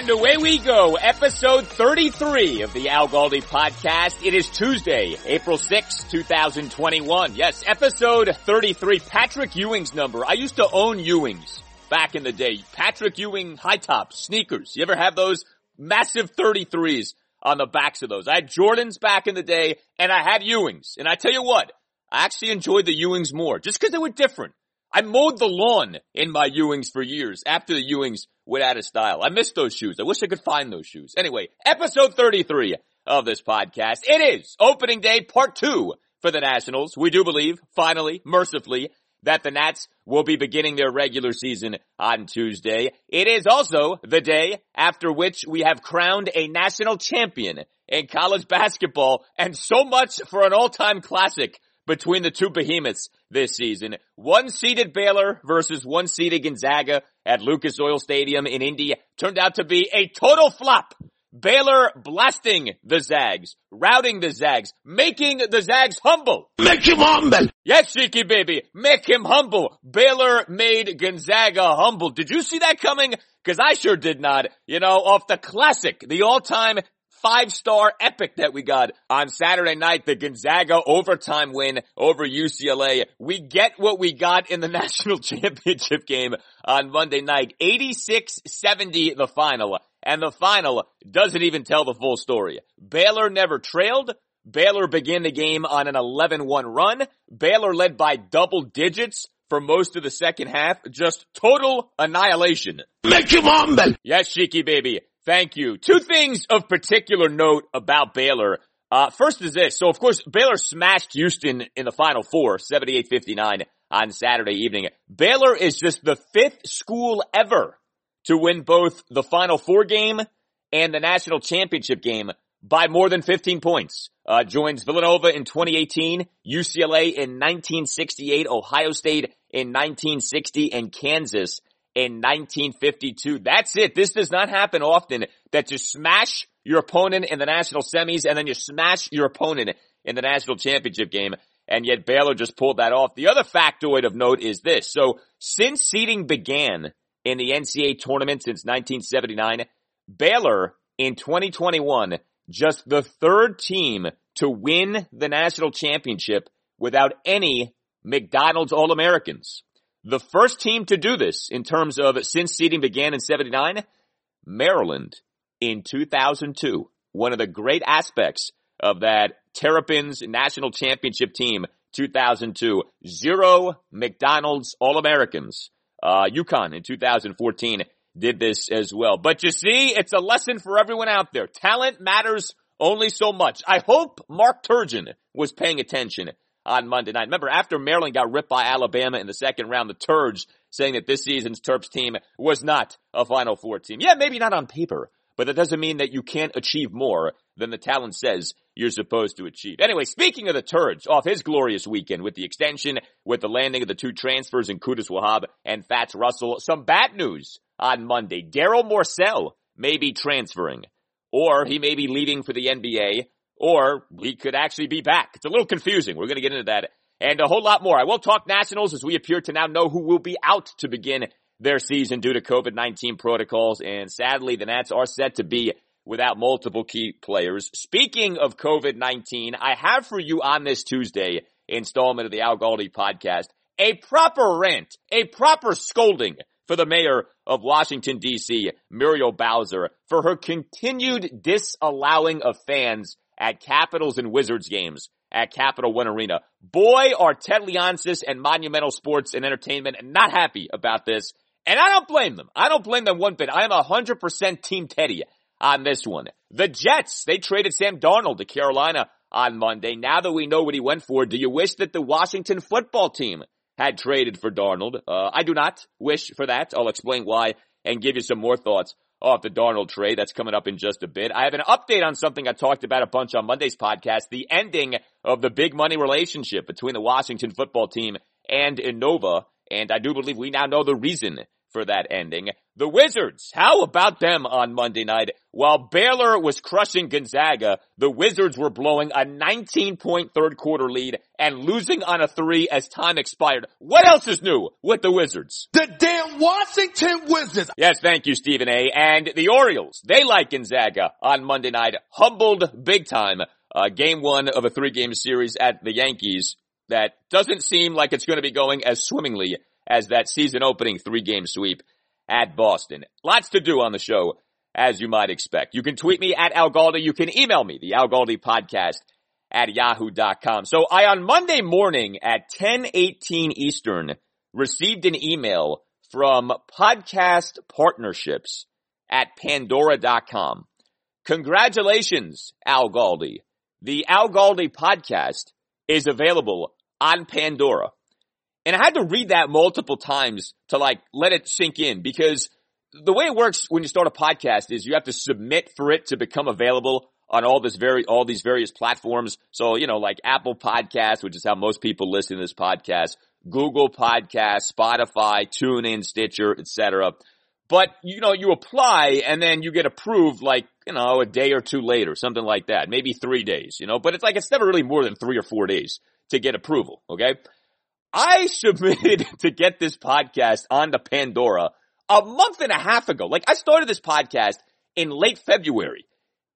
And away we go, episode 33 of the Al Galdi podcast. It is Tuesday, April 6, 2021. Yes, episode 33, Patrick Ewing's number. I used to own Ewing's back in the day. Patrick Ewing high tops, sneakers. You ever have those massive 33s on the backs of those? I had Jordans back in the day and I had Ewing's. And I tell you what, I actually enjoyed the Ewings more just because they were different. I mowed the lawn in my Ewings for years after the Ewings went out of style. I missed those shoes. I wish I could find those shoes. Anyway, episode 33 of this podcast. It is opening day part two for the Nationals. We do believe, finally, mercifully, that the Nats will be beginning their regular season on Tuesday. It is also the day after which we have crowned a national champion in college basketball and so much for an all-time classic between the two behemoths this season. One seeded Baylor versus one seeded Gonzaga at Lucas Oil Stadium in Indy turned out to be a total flop. Baylor blasting the Zags, routing the Zags, making the Zags humble. Make him humble! Yes, Shiki baby, make him humble. Baylor made Gonzaga humble. Did you see that coming? Cause I sure did not. You know, off the classic, the all-time five star epic that we got on Saturday night, the Gonzaga overtime win over UCLA. We get what we got in the national championship game on Monday night. 86-70 the final. And the final doesn't even tell the full story. Baylor never trailed. Baylor began the game on an 11-1 run. Baylor led by double digits for most of the second half. Just total annihilation. Make him humble! Yes, Shiki baby. Thank you. Two things of particular note about Baylor. Uh, first is this. So of course, Baylor smashed Houston in the final four, 78-59 on Saturday evening. Baylor is just the fifth school ever to win both the final four game and the national championship game by more than 15 points. Uh, joins Villanova in 2018, UCLA in 1968, Ohio State in 1960, and Kansas in 1952. That's it. This does not happen often that you smash your opponent in the national semis and then you smash your opponent in the national championship game. And yet Baylor just pulled that off. The other factoid of note is this. So since seeding began in the NCAA tournament since 1979, Baylor in 2021, just the third team to win the national championship without any McDonald's All-Americans. The first team to do this in terms of since seeding began in 79, Maryland in 2002. One of the great aspects of that Terrapins national championship team 2002. Zero McDonald's All-Americans. Uh, UConn in 2014 did this as well. But you see, it's a lesson for everyone out there. Talent matters only so much. I hope Mark Turgeon was paying attention on Monday night. Remember, after Maryland got ripped by Alabama in the second round, the Turge saying that this season's Terps team was not a Final Four team. Yeah, maybe not on paper, but that doesn't mean that you can't achieve more than the talent says you're supposed to achieve. Anyway, speaking of the Turge, off his glorious weekend with the extension, with the landing of the two transfers in Qudus Wahab and Fats Russell, some bad news on Monday. Darryl Morsell may be transferring, or he may be leaving for the NBA, or we could actually be back. It's a little confusing. We're going to get into that and a whole lot more. I will talk Nationals as we appear to now know who will be out to begin their season due to COVID-19 protocols. And sadly, the Nats are set to be without multiple key players. Speaking of COVID-19, I have for you on this Tuesday installment of the Al Galdi podcast, a proper rant, a proper scolding for the mayor of Washington DC, Muriel Bowser, for her continued disallowing of fans at Capitals and Wizards games at Capital One Arena. Boy, are Ted Leonsis and Monumental Sports and Entertainment not happy about this. And I don't blame them. I don't blame them one bit. I am 100% Team Teddy on this one. The Jets, they traded Sam Darnold to Carolina on Monday. Now that we know what he went for, do you wish that the Washington football team had traded for Darnold? Uh, I do not wish for that. I'll explain why and give you some more thoughts off the Darnold trade. That's coming up in just a bit. I have an update on something I talked about a bunch on Monday's podcast, the ending of the big money relationship between the Washington football team and Inova. And I do believe we now know the reason for that ending. The Wizards, how about them on Monday night? While Baylor was crushing Gonzaga, the Wizards were blowing a 19 point third quarter lead and losing on a three as time expired. What else is new with the Wizards? The damn Washington Wizards! Yes, thank you, Stephen A. And the Orioles, they like Gonzaga on Monday night, humbled big time. Uh, game one of a three game series at the Yankees that doesn't seem like it's going to be going as swimmingly as that season opening three game sweep at Boston. Lots to do on the show, as you might expect. You can tweet me at Al Galdi. You can email me, the Al Galdi podcast at yahoo.com. So I, on Monday morning at 1018 Eastern, received an email from podcast partnerships at pandora.com. Congratulations, Al Galdi. The Al Galdi podcast is available on Pandora. And I had to read that multiple times to like let it sink in because the way it works when you start a podcast is you have to submit for it to become available on all this very, all these various platforms. So, you know, like Apple Podcasts, which is how most people listen to this podcast, Google Podcasts, Spotify, TuneIn, Stitcher, etc. But, you know, you apply and then you get approved like, you know, a day or two later, something like that, maybe three days, you know, but it's like, it's never really more than three or four days to get approval. Okay. I submitted to get this podcast onto Pandora a month and a half ago. Like I started this podcast in late February.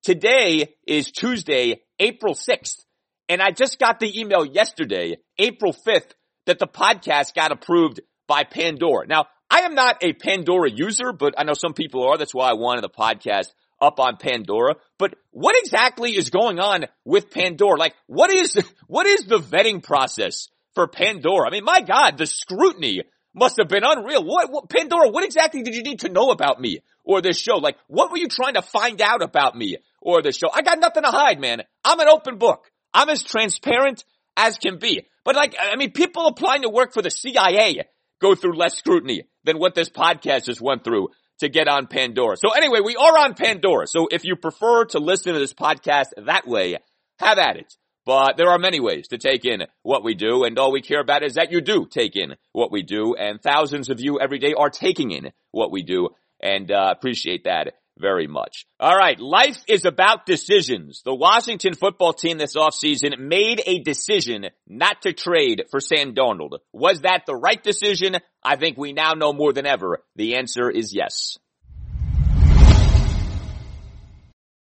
Today is Tuesday, April 6th. And I just got the email yesterday, April 5th, that the podcast got approved by Pandora. Now, I am not a Pandora user, but I know some people are. That's why I wanted the podcast up on Pandora. But what exactly is going on with Pandora? Like, what is, what is the vetting process for Pandora? I mean, my God, the scrutiny must have been unreal. What, what, Pandora, what exactly did you need to know about me or this show? Like, what were you trying to find out about me or this show? I got nothing to hide, man. I'm an open book. I'm as transparent as can be. But like, I mean, people applying to work for the CIA go through less scrutiny than what this podcast just went through to get on Pandora. So anyway, we are on Pandora. So if you prefer to listen to this podcast that way, have at it. But there are many ways to take in what we do, and all we care about is that you do take in what we do, and thousands of you every day are taking in what we do, and uh, appreciate that very much. All right, life is about decisions. The Washington football team this offseason made a decision not to trade for Sam Darnold. Was that the right decision? I think we now know more than ever. The answer is yes.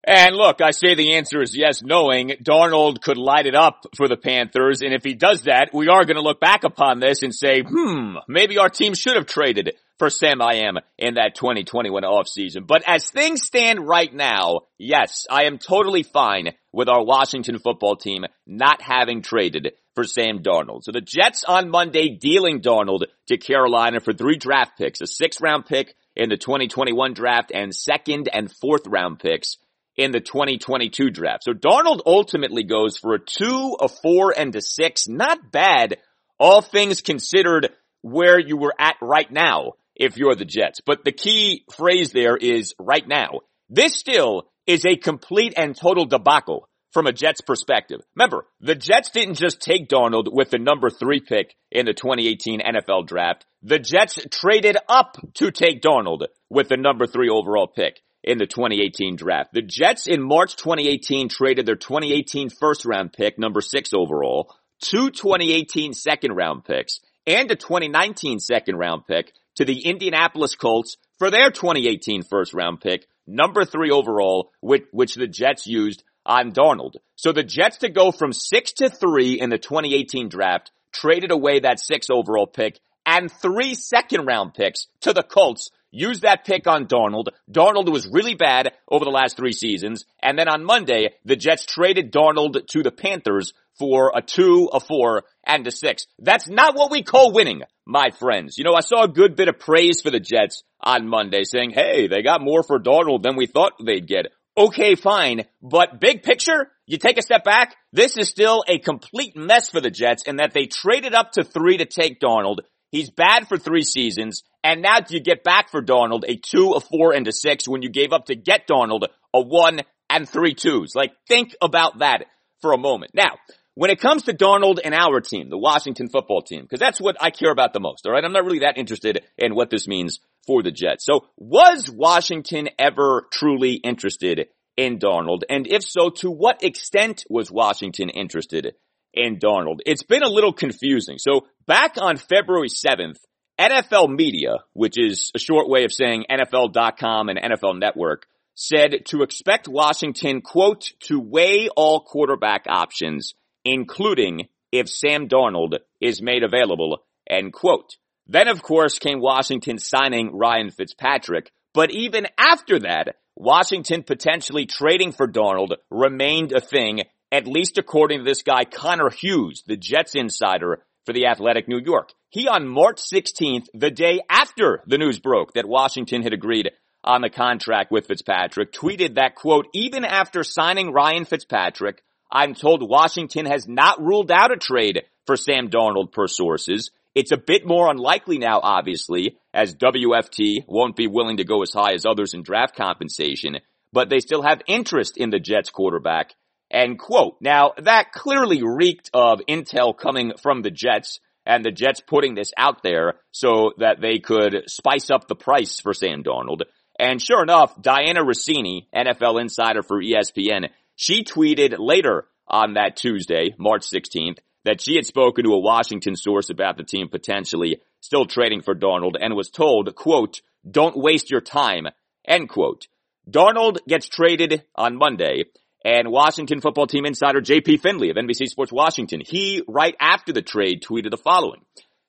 And look, I say the answer is yes, knowing Darnold could light it up for the Panthers. And if he does that, we are going to look back upon this and say, hmm, maybe our team should have traded for Sam I am in that 2021 offseason. But as things stand right now, yes, I am totally fine with our Washington football team not having traded for Sam Darnold. So the Jets on Monday dealing Darnold to Carolina for three draft picks, a sixth round pick in the 2021 draft and second and fourth round picks in the 2022 draft. So Darnold ultimately goes for a two, a four, and a six. Not bad, all things considered where you were at right now if you're the Jets. But the key phrase there is right now. This still is a complete and total debacle from a Jets perspective. Remember, the Jets didn't just take Darnold with the number three pick in the 2018 NFL draft. The Jets traded up to take Darnold with the number three overall pick in the 2018 draft. The Jets in March 2018 traded their 2018 first round pick, number six overall, two 2018 second round picks, and a 2019 second round pick to the Indianapolis Colts for their 2018 first round pick, number three overall, which, which the Jets used on Darnold. So the Jets to go from six to three in the 2018 draft, traded away that six overall pick and three second round picks to the Colts. Used that pick on Darnold. Darnold was really bad over the last three seasons. And then on Monday, the Jets traded Darnold to the Panthers for a two, a four, and a six. That's not what we call winning, my friends. You know, I saw a good bit of praise for the Jets on Monday saying, hey, they got more for Darnold than we thought they'd get. Okay, fine. But big picture, you take a step back, this is still a complete mess for the Jets in that they traded up to three to take Darnold. He's bad for three seasons. And now you get back for Darnold a two, a four, and a six when you gave up to get Darnold a one and three twos. Like think about that for a moment. Now, when it comes to Darnold and our team, the Washington football team, because that's what I care about the most, alright? I'm not really that interested in what this means for the Jets. So was Washington ever truly interested in Darnold? And if so, to what extent was Washington interested in Darnold? It's been a little confusing. So back on February 7th, NFL Media, which is a short way of saying NFL.com and NFL Network, said to expect Washington, quote, to weigh all quarterback options including if Sam Darnold is made available, end quote. Then of course came Washington signing Ryan Fitzpatrick, but even after that, Washington potentially trading for Darnold remained a thing, at least according to this guy Connor Hughes, the Jets insider for the Athletic New York. He on March 16th, the day after the news broke that Washington had agreed on the contract with Fitzpatrick, tweeted that quote, even after signing Ryan Fitzpatrick, I'm told Washington has not ruled out a trade for Sam Darnold per sources. It's a bit more unlikely now, obviously, as WFT won't be willing to go as high as others in draft compensation, but they still have interest in the Jets quarterback. End quote, now that clearly reeked of intel coming from the Jets and the Jets putting this out there so that they could spice up the price for Sam Darnold. And sure enough, Dianna Russini, NFL insider for ESPN, she tweeted later on that Tuesday, March 16th, that she had spoken to a Washington source about the team potentially still trading for Darnold and was told, quote, don't waste your time, end quote. Darnold gets traded on Monday and Washington football team insider JP Finlay of NBC Sports Washington, he right after the trade tweeted the following,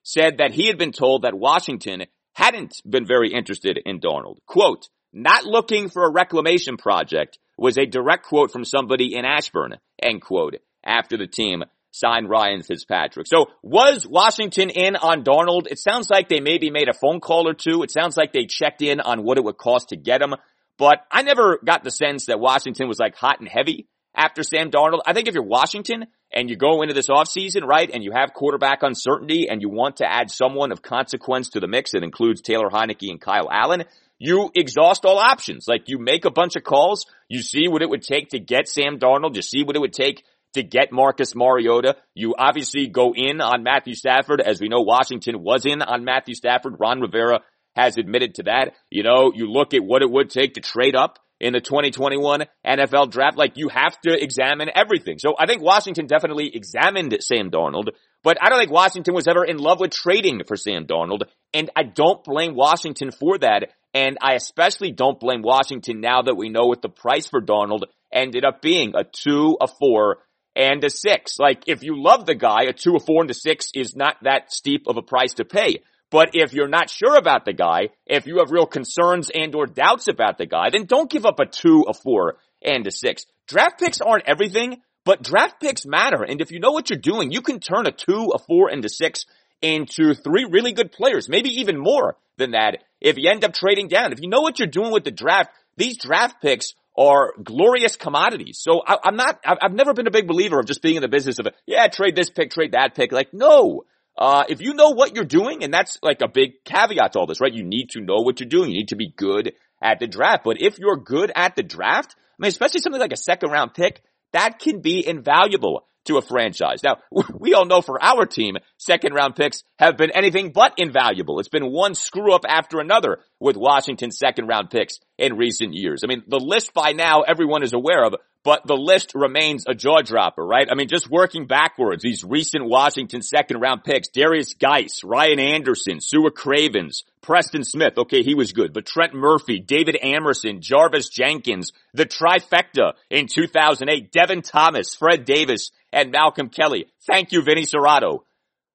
said that he had been told that Washington hadn't been very interested in Darnold. Quote, not looking for a reclamation project, was a direct quote from somebody in Ashburn, end quote, after the team signed Ryan Fitzpatrick. So was Washington in on Darnold? It sounds like they maybe made a phone call or two. It sounds like they checked in on what it would cost to get him. But I never got the sense that Washington was like hot and heavy after Sam Darnold. I think if you're Washington and you go into this offseason, right, and you have quarterback uncertainty and you want to add someone of consequence to the mix that includes Taylor Heinicke and Kyle Allen, you exhaust all options. Like you make a bunch of calls, you see what it would take to get Sam Darnold, you see what it would take to get Marcus Mariota. You obviously go in on Matthew Stafford, as we know Washington was in on Matthew Stafford. Ron Rivera has admitted to that. You know, you look at what it would take to trade up in the 2021 NFL draft. Like you have to examine everything. So I think Washington definitely examined Sam Darnold, but I don't think Washington was ever in love with trading for Sam Darnold. And I don't blame Washington for that. And I especially don't blame Washington now that we know what the price for Darnold ended up being a two, a four, and a six. Like if you love the guy, a two, a four, and a six is not that steep of a price to pay. But if you're not sure about the guy, if you have real concerns and or doubts about the guy, then don't give up a two, a four, and a six. Draft picks aren't everything, but draft picks matter. And if you know what you're doing, you can turn a two, a four, and a six into three really good players, maybe even more than that if you end up trading down. If you know what you're doing with the draft, these draft picks are glorious commodities. So I, am not, I've never been a big believer of just being in the business of, yeah, trade this pick, trade that pick. Like, no. Uh, if you know what you're doing, and that's like a big caveat to all this, right? You need to know what you're doing. You need to be good at the draft. But if you're good at the draft, I mean, especially something like a second round pick, that can be invaluable to a franchise. Now, we all know for our team, second round picks have been anything but invaluable. It's been one screw up after another with Washington's second round picks in recent years. I mean, the list by now everyone is aware of, but the list remains a jaw dropper, right? I mean, just working backwards, these recent Washington second round picks, Derrius Guice, Ryan Anderson, Su'a Cravens, Preston Smith, okay, he was good, but Trent Murphy, David Amerson, Jarvis Jenkins, the trifecta in 2008, Devin Thomas, Fred Davis, and Malcolm Kelly. Thank you, Vinny Cerrato.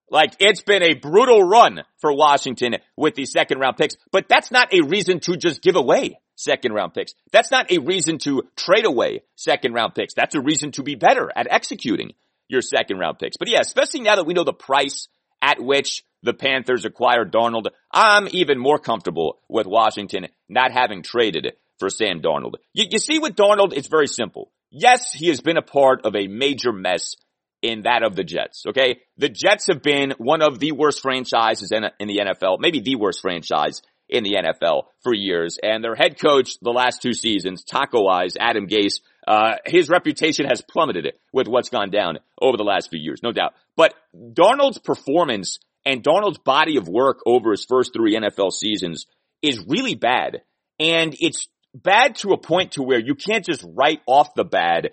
Like, it's been a brutal run for Washington with these second round picks, but that's not a reason to just give away second round picks. That's not a reason to trade away second round picks. That's a reason to be better at executing your second round picks. But yeah, especially now that we know the price at which the Panthers acquired Darnold, I'm even more comfortable with Washington not having traded for Sam Darnold. You, you see with Darnold, it's very simple. Yes, he has been a part of a major mess in that of the Jets. Okay. The Jets have been one of the worst franchises in, in the NFL, maybe the worst franchise in the NFL for years. And their head coach the last two seasons, Taco Eyes, Adam Gase, uh, his reputation has plummeted with what's gone down over the last few years, no doubt. But Darnold's performance and Darnold's body of work over his first three NFL seasons is really bad. And it's bad to a point to where you can't just write off the bad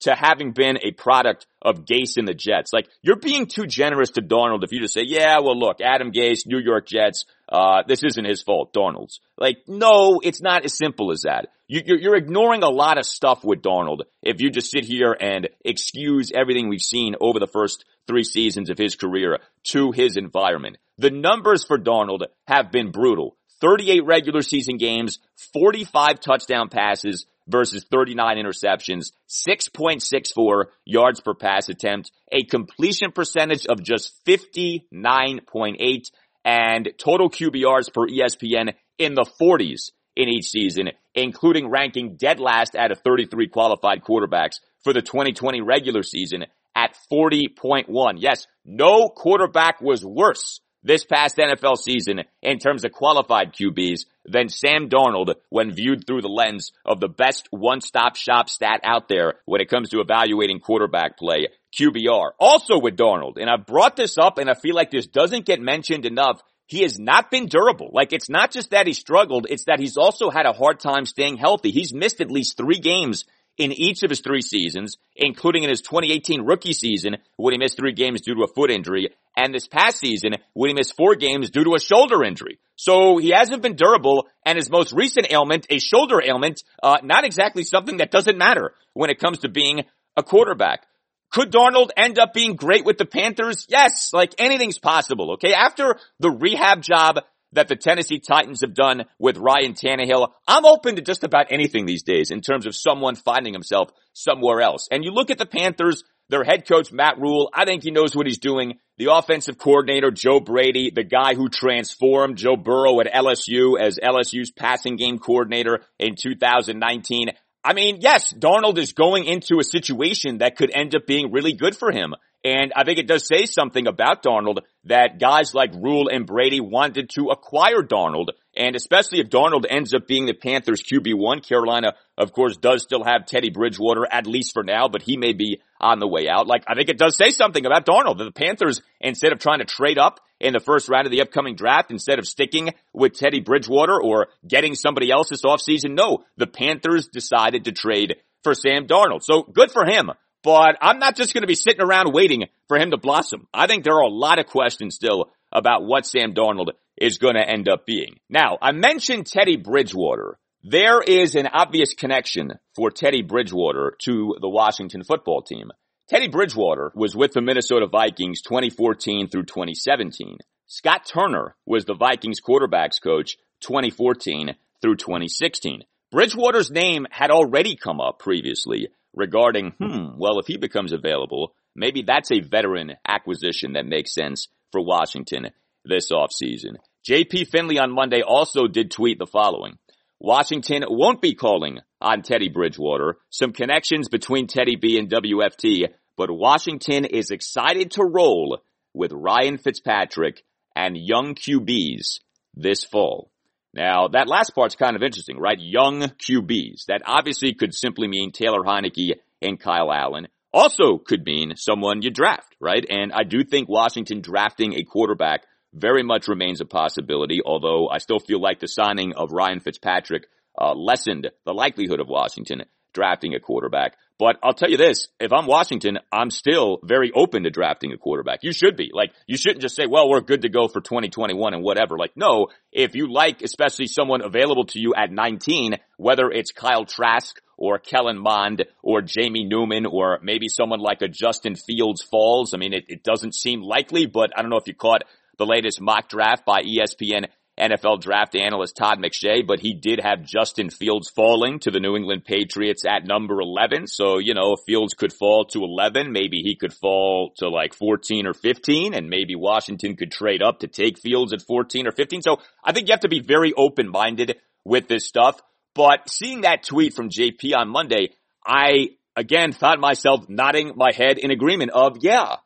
to having been a product of Gase and the Jets. Like, you're being too generous to Darnold if you just say, yeah, well look, Adam Gase, New York Jets, uh, this isn't his fault, Darnold's. Like, no, it's not as simple as that. You, you're, you're ignoring a lot of stuff with Darnold if you just sit here and excuse everything we've seen over the first three seasons of his career to his environment. The numbers for Donald have been brutal. 38 regular season games, 45 touchdown passes, versus 39 interceptions, 6.64 yards per pass attempt, a completion percentage of just 59.8, and total QBRs per ESPN in the 40s in each season, including ranking dead last out of 33 qualified quarterbacks for the 2020 regular season at 40.1. Yes, no quarterback was worse this past NFL season in terms of qualified QBs than Sam Darnold when viewed through the lens of the best one-stop shop stat out there when it comes to evaluating quarterback play, QBR. Also with Darnold, and I've brought this up and I feel like this doesn't get mentioned enough, he has not been durable. Like it's not just that he struggled, it's that he's also had a hard time staying healthy. He's missed at least three games in each of his three seasons, including in his 2018 rookie season when he missed three games due to a foot injury, and this past season when he missed four games due to a shoulder injury. So he hasn't been durable, and his most recent ailment, a shoulder ailment, uh, not exactly something that doesn't matter when it comes to being a quarterback. Could Darnold end up being great with the Panthers? Yes, like anything's possible, okay? After the rehab job that the Tennessee Titans have done with Ryan Tannehill. I'm open to just about anything these days in terms of someone finding himself somewhere else. And you look at the Panthers, their head coach, Matt Rhule, I think he knows what he's doing. The offensive coordinator, Joe Brady, the guy who transformed Joe Burrow at LSU as LSU's passing game coordinator in 2019. I mean, yes, Darnold is going into a situation that could end up being really good for him. And I think it does say something about Darnold that guys like Rhule and Brady wanted to acquire Darnold. And especially if Darnold ends up being the Panthers QB1, Carolina, of course, does still have Teddy Bridgewater, at least for now, but he may be on the way out. Like, I think it does say something about Darnold the Panthers, instead of trying to trade up in the first round of the upcoming draft, instead of sticking with Teddy Bridgewater or getting somebody else this offseason, no, the Panthers decided to trade for Sam Darnold. So good for him. But I'm not just going to be sitting around waiting for him to blossom. I think there are a lot of questions still about what Sam Darnold is going to end up being. Now, I mentioned Teddy Bridgewater. There is an obvious connection for Teddy Bridgewater to the Washington football team. Teddy Bridgewater was with the Minnesota Vikings 2014 through 2017. Scott Turner was the Vikings quarterbacks coach 2014 through 2016. Bridgewater's name had already come up previously regarding, hmm, well, if he becomes available, maybe that's a veteran acquisition that makes sense for Washington this offseason. JP Finlay on Monday also did tweet the following. Washington won't be calling on Teddy Bridgewater. Some connections between Teddy B and WFT, but Washington is excited to roll with Ryan Fitzpatrick and young QBs this fall. Now, that last part's kind of interesting, right? Young QBs. That obviously could simply mean Taylor Heinicke and Kyle Allen. Also could mean someone you draft, right? And I do think Washington drafting a quarterback very much remains a possibility, although I still feel like the signing of Ryan Fitzpatrick uh, lessened the likelihood of Washington drafting a quarterback. But I'll tell you this, if I'm Washington, I'm still very open to drafting a quarterback. You should be. Like, you shouldn't just say, well, we're good to go for 2021 and whatever. Like, no, if you like, especially someone available to you at 19, whether it's Kyle Trask or Kellen Mond or Jamie Newman or maybe someone like a Justin Fields falls. I mean, it, it doesn't seem likely, but I don't know if you caught the latest mock draft by ESPN NFL draft analyst Todd McShay, but he did have Justin Fields falling to the New England Patriots at number 11. So, you know, Fields could fall to 11, maybe he could fall to like 14 or 15, and maybe Washington could trade up to take Fields at 14 or 15. So I think you have to be very open-minded with this stuff. But seeing that tweet from JP on Monday, I again thought myself nodding my head in agreement of, yeah.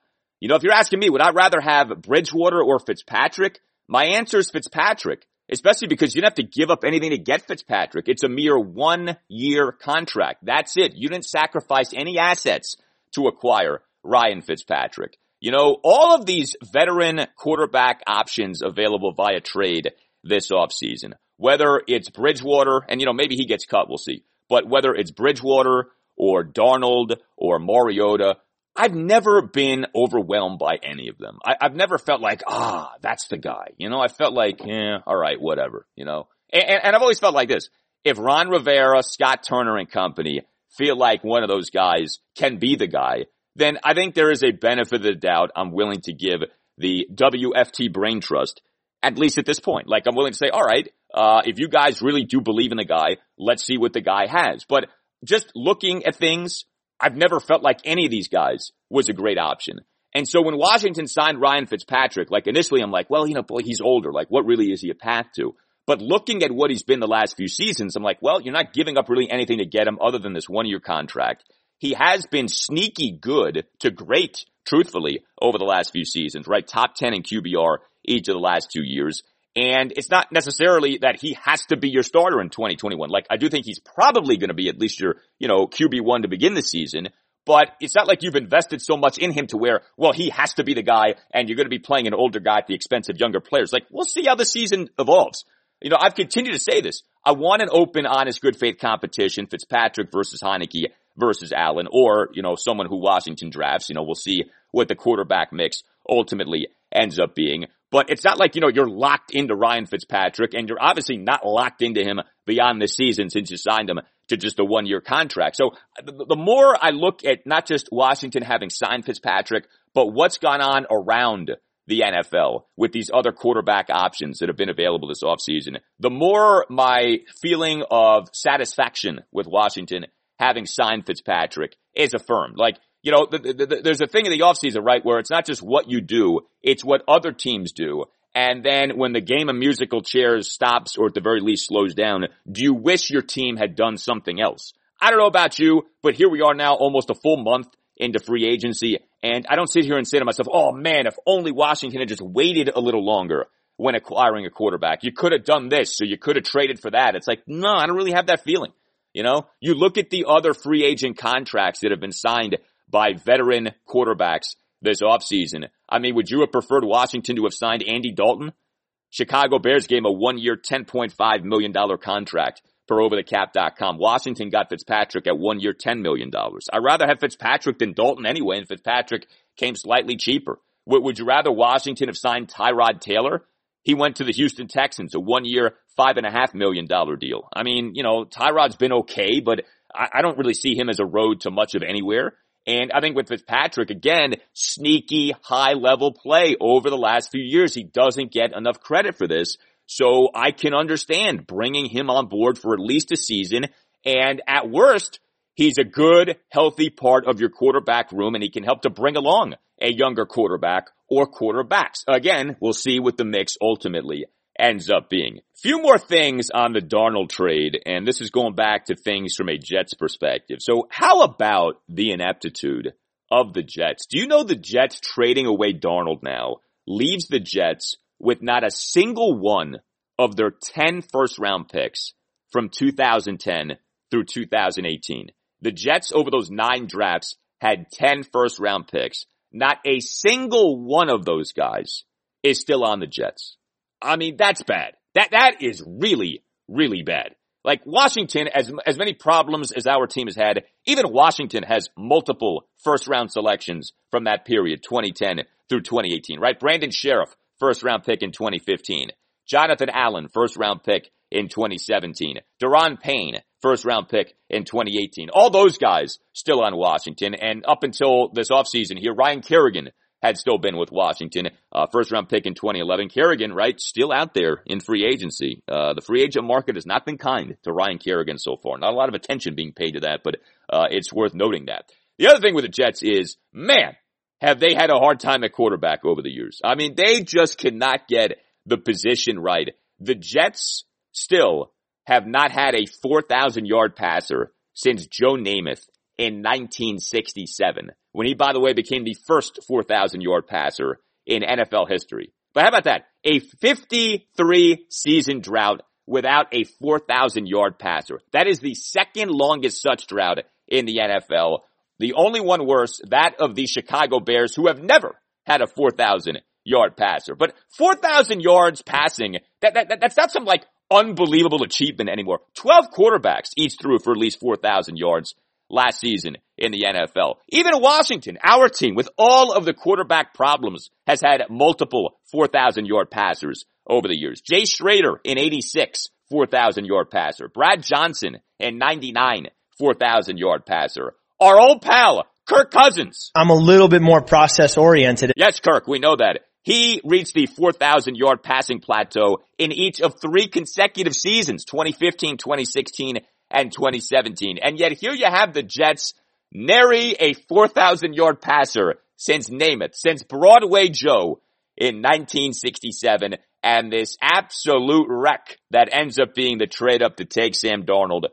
You know, if you're asking me, would I rather have Bridgewater or Fitzpatrick? My answer is Fitzpatrick, especially because you don't have to give up anything to get Fitzpatrick. It's a mere one year contract. That's it. You didn't sacrifice any assets to acquire Ryan Fitzpatrick. You know, all of these veteran quarterback options available via trade this offseason, whether it's Bridgewater, and you know, maybe he gets cut, we'll see, but whether it's Bridgewater or Darnold or Mariota, I've never been overwhelmed by any of them. I, have never felt like, ah, that's the guy. You know, I felt like, yeah, all right, whatever, you know. And, and I've always felt like this. If Ron Rivera, Scott Turner and company feel like one of those guys can be the guy, then I think there is a benefit of the doubt I'm willing to give the WFT brain trust, at least at this point. Like I'm willing to say, all right, uh, if you guys really do believe in the guy, let's see what the guy has. But just looking at things, I've never felt like any of these guys was a great option. And so when Washington signed Ryan Fitzpatrick, like initially I'm like, well, you know, boy, he's older. Like what really is he a path to? But looking at what he's been the last few seasons, I'm like, well, you're not giving up really anything to get him other than this one year contract. He has been sneaky good to great, truthfully, over the last few seasons, right? Top 10 in QBR each of the last two years. And it's not necessarily that he has to be your starter in 2021. Like, I do think he's probably going to be at least your, you know, QB1 to begin the season. But it's not like you've invested so much in him to where, well, he has to be the guy and you're going to be playing an older guy at the expense of younger players. Like, we'll see how the season evolves. You know, I've continued to say this. I want an open, honest, good faith competition, Fitzpatrick versus Heinicke versus Allen, or, you know, someone who Washington drafts. You know, we'll see what the quarterback mix ultimately ends up being. But it's not like, you know, you're locked into Ryan Fitzpatrick and you're obviously not locked into him beyond this season since you signed him to just a one year contract. So the more I look at not just Washington having signed Fitzpatrick, but what's gone on around the NFL with these other quarterback options that have been available this offseason, the more my feeling of satisfaction with Washington having signed Fitzpatrick is affirmed. Like, you know, the, the, the, there's a thing in the offseason, right, where it's not just what you do, it's what other teams do. And then when the game of musical chairs stops or at the very least slows down, do you wish your team had done something else? I don't know about you, but here we are now almost a full month into free agency. And I don't sit here and say to myself, oh man, if only Washington had just waited a little longer when acquiring a quarterback. You could have done this, so you could have traded for that. It's like, no, I don't really have that feeling. You know, you look at the other free agent contracts that have been signed by veteran quarterbacks this offseason. I mean, would you have preferred Washington to have signed Andy Dalton? Chicago Bears gave him a one year, $10.5 million contract per overthecap.com. Washington got Fitzpatrick at one year, $10 million. I'd rather have Fitzpatrick than Dalton anyway, and Fitzpatrick came slightly cheaper. Would you rather Washington have signed Tyrod Taylor? He went to the Houston Texans, a one year, five and a half million dollar deal. I mean, you know, Tyrod's been okay, but I don't really see him as a road to much of anywhere. And I think with Fitzpatrick, again, sneaky high level play over the last few years. He doesn't get enough credit for this. So I can understand bringing him on board for at least a season. And at worst, he's a good, healthy part of your quarterback room and he can help to bring along a younger quarterback or quarterbacks. Again, we'll see with the mix ultimately ends up being. Few more things on the Darnold trade, and this is going back to things from a Jets perspective. So how about the ineptitude of the Jets? Do you know the Jets trading away Darnold now leaves the Jets with not a single one of their 10 first round picks from 2010 through 2018. The Jets over those nine drafts had 10 first round picks. Not a single one of those guys is still on the Jets. I mean, that's bad. That, that is really, really bad. Like Washington, as, as many problems as our team has had, even Washington has multiple first round selections from that period, 2010 through 2018, right? Brandon Scherff, first round pick in 2015. Jonathan Allen, first round pick in 2017. Da'Ron Payne, first round pick in 2018. All those guys still on Washington. And up until this offseason here, Ryan Kerrigan had still been with Washington. Uh, first round pick in 2011. Kerrigan, right, still out there in free agency. Uh, the free agent market has not been kind to Ryan Kerrigan so far. Not a lot of attention being paid to that, but uh, it's worth noting that. The other thing with the Jets is, man, have they had a hard time at quarterback over the years. I mean, they just cannot get the position right. The Jets still have not had a 4,000 yard passer since Joe Namath in 1967, when he, by the way, became the first 4,000 yard passer in NFL history. But how about that? A 53 season drought without a 4,000 yard passer. That is the second longest such drought in the NFL. The only one worse, that of the Chicago Bears, who have never had a 4,000 yard passer. But 4,000 yards passing, that, that, that's not some like unbelievable achievement anymore. 12 quarterbacks each threw for at least 4,000 yards last season in the NFL. Even Washington, our team, with all of the quarterback problems, has had multiple 4,000 yard passers over the years. Jay Schroeder in 86, 4,000 yard passer. Brad Johnson in 99, 4,000 yard passer. Our old pal, Kirk Cousins. I'm a little bit more process oriented. Yes, Kirk, we know that. He reached the 4,000 yard passing plateau in each of three consecutive seasons, 2015, 2016, and 2017. And yet here you have the Jets, nary a 4,000 yard passer since Namath, since Broadway Joe in 1967. And this absolute wreck that ends up being the trade up to take Sam Darnold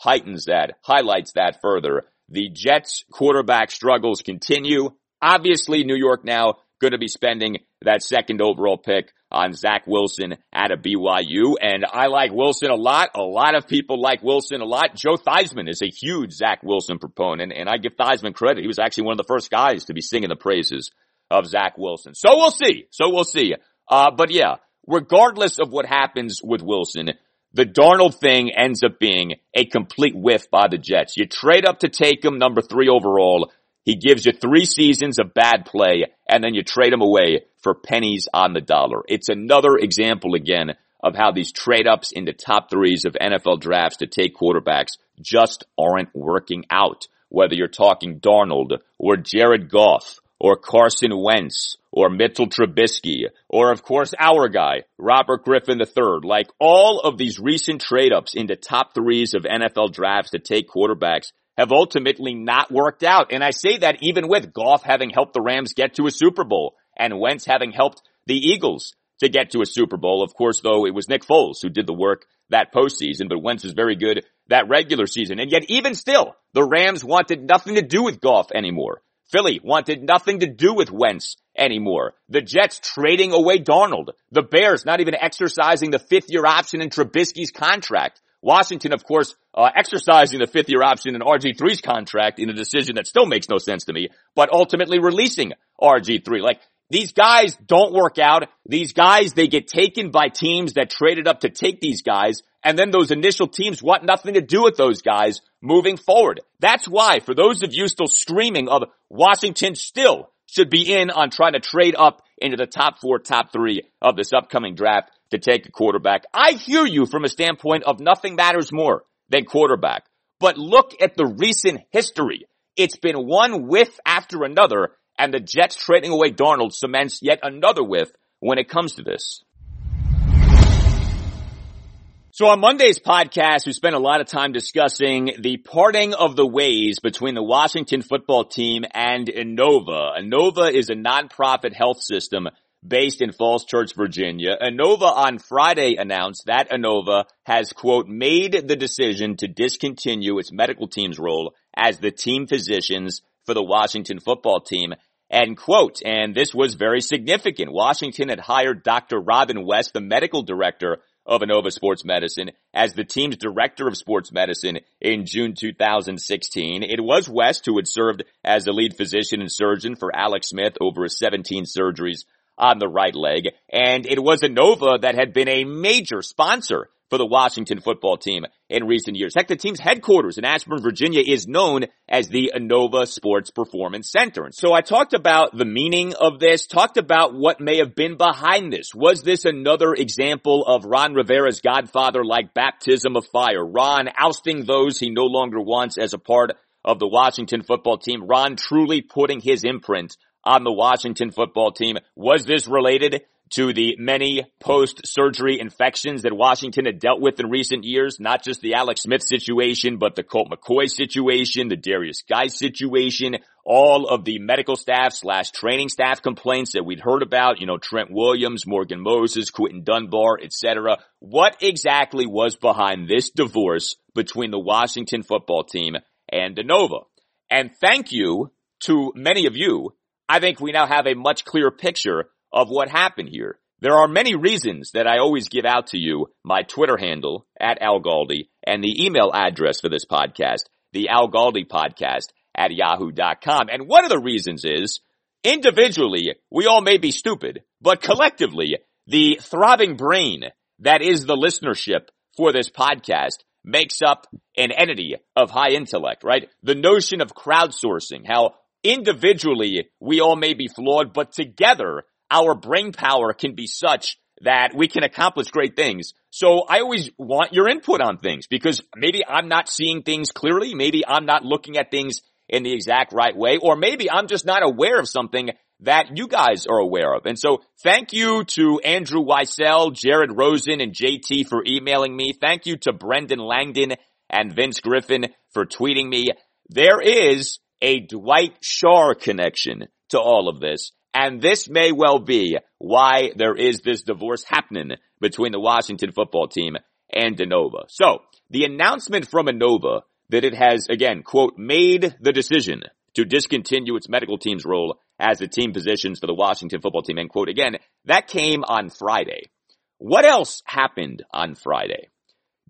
heightens that, highlights that further. The Jets quarterback struggles continue. Obviously, New York now going to be spending that second overall pick on Zach Wilson at a BYU. And I like Wilson a lot. A lot of people like Wilson a lot. Joe Theismann is a huge Zach Wilson proponent, and I give Theismann credit. He was actually one of the first guys to be singing the praises of Zach Wilson. So we'll see. So we'll see. Uh, but yeah, regardless of what happens with Wilson, the Darnold thing ends up being a complete whiff by the Jets. You trade up to take him number three overall. He gives you three seasons of bad play and then you trade him away for pennies on the dollar. It's another example again of how these trade ups into top threes of NFL drafts to take quarterbacks just aren't working out. Whether you're talking Darnold or Jared Goff or Carson Wentz or Mitchell Trubisky or of course our guy, Robert Griffin III, like all of these recent trade ups into top threes of NFL drafts to take quarterbacks have ultimately not worked out. And I say that even with Goff having helped the Rams get to a Super Bowl and Wentz having helped the Eagles to get to a Super Bowl. Of course, though, it was Nick Foles who did the work that postseason, but Wentz was very good that regular season. And yet even still, the Rams wanted nothing to do with Goff anymore. Philly wanted nothing to do with Wentz anymore. The Jets trading away Darnold. The Bears not even exercising the fifth year option in Trubisky's contract. Washington, of course, uh, exercising the fifth year option in RG3's contract in a decision that still makes no sense to me, but ultimately releasing RG3. Like, these guys don't work out. These guys, they get taken by teams that traded up to take these guys, and then those initial teams want nothing to do with those guys moving forward. That's why, for those of you still screaming of Washington still should be in on trying to trade up into the top four, top three of this upcoming draft, to take a quarterback. I hear you from a standpoint of nothing matters more than quarterback. But look at the recent history. It's been one whiff after another, and the Jets trading away Darnold cements yet another whiff when it comes to this. So on Monday's podcast, we spent a lot of time discussing the parting of the ways between the Washington football team and Inova. Inova is a nonprofit health system based in Falls Church, Virginia. Inova on Friday announced that Inova has, quote, made the decision to discontinue its medical team's role as the team physicians for the Washington football team, end quote. And this was very significant. Washington had hired Dr. Robin West, the medical director of Inova Sports Medicine as the team's director of sports medicine in June 2016. It was West who had served as the lead physician and surgeon for Alex Smith over his 17 surgeries on the right leg. And it was Inova that had been a major sponsor for the Washington football team in recent years. Heck, the team's headquarters in Ashburn, Virginia is known as the Inova Sports Performance Center. And so I talked about the meaning of this, talked about what may have been behind this. Was this another example of Ron Rivera's godfather like baptism of fire? Ron ousting those he no longer wants as a part of the Washington football team. Ron truly putting his imprint on the Washington football team. Was this related to the many post-surgery infections that Washington had dealt with in recent years, not just the Alex Smith situation, but the Colt McCoy situation, the Derrius Guice situation, all of the medical staff slash training staff complaints that we'd heard about, you know, Trent Williams, Morgan Moses, Quinton Dunbar, etc. What exactly was behind this divorce between the Washington football team and Inova? And thank you to many of you. I think we now have a much clearer picture of what happened here. There are many reasons that I always give out to you my Twitter handle at Al Galdi and the email address for this podcast, the Al Galdi podcast at yahoo.com. And one of the reasons is individually, we all may be stupid, but collectively, the throbbing brain that is the listenership for this podcast makes up an entity of high intellect, right? The notion of crowdsourcing, how individually we all may be flawed, but together our brain power can be such that we can accomplish great things. So I always want your input on things because maybe I'm not seeing things clearly. Maybe I'm not looking at things in the exact right way, or maybe I'm just not aware of something that you guys are aware of. And so thank you to Andrew Weisel, Jared Rosen, and JT for emailing me. Thank you to Brendan Langdon and Vince Griffin for tweeting me. There is a Dwight Schar connection to all of this. And this may well be why there is this divorce happening between the Washington football team and Inova. So, the announcement from Inova that it has, again, quote, made the decision to discontinue its medical team's role as the team positions for the Washington football team, end quote, again, that came on Friday. What else happened on Friday?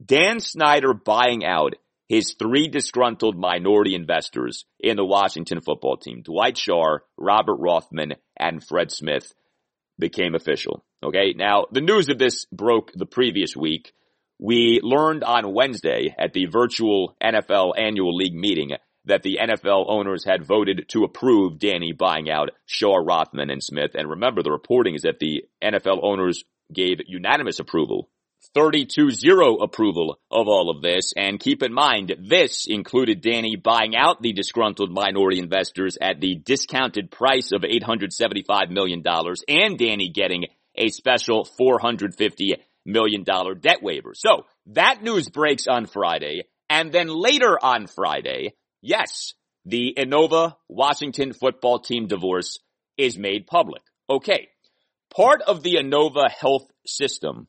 Dan Snyder buying out his three disgruntled minority investors in the Washington football team, Dwight Schar, Robert Rothman, and Fred Smith, became official. Okay. Now, the news of this broke the previous week. We learned on Wednesday at the virtual NFL annual league meeting that the NFL owners had voted to approve Danny buying out Schar, Rothman, and Smith. And remember, the reporting is that the NFL owners gave unanimous approval 32-0 approval of all of this. And keep in mind, this included Danny buying out the disgruntled minority investors at the discounted price of $875 million and Danny getting a special $450 million debt waiver. So that news breaks on Friday. And then later on Friday, yes, the Inova Washington football team divorce is made public. Okay. Part of the Inova health system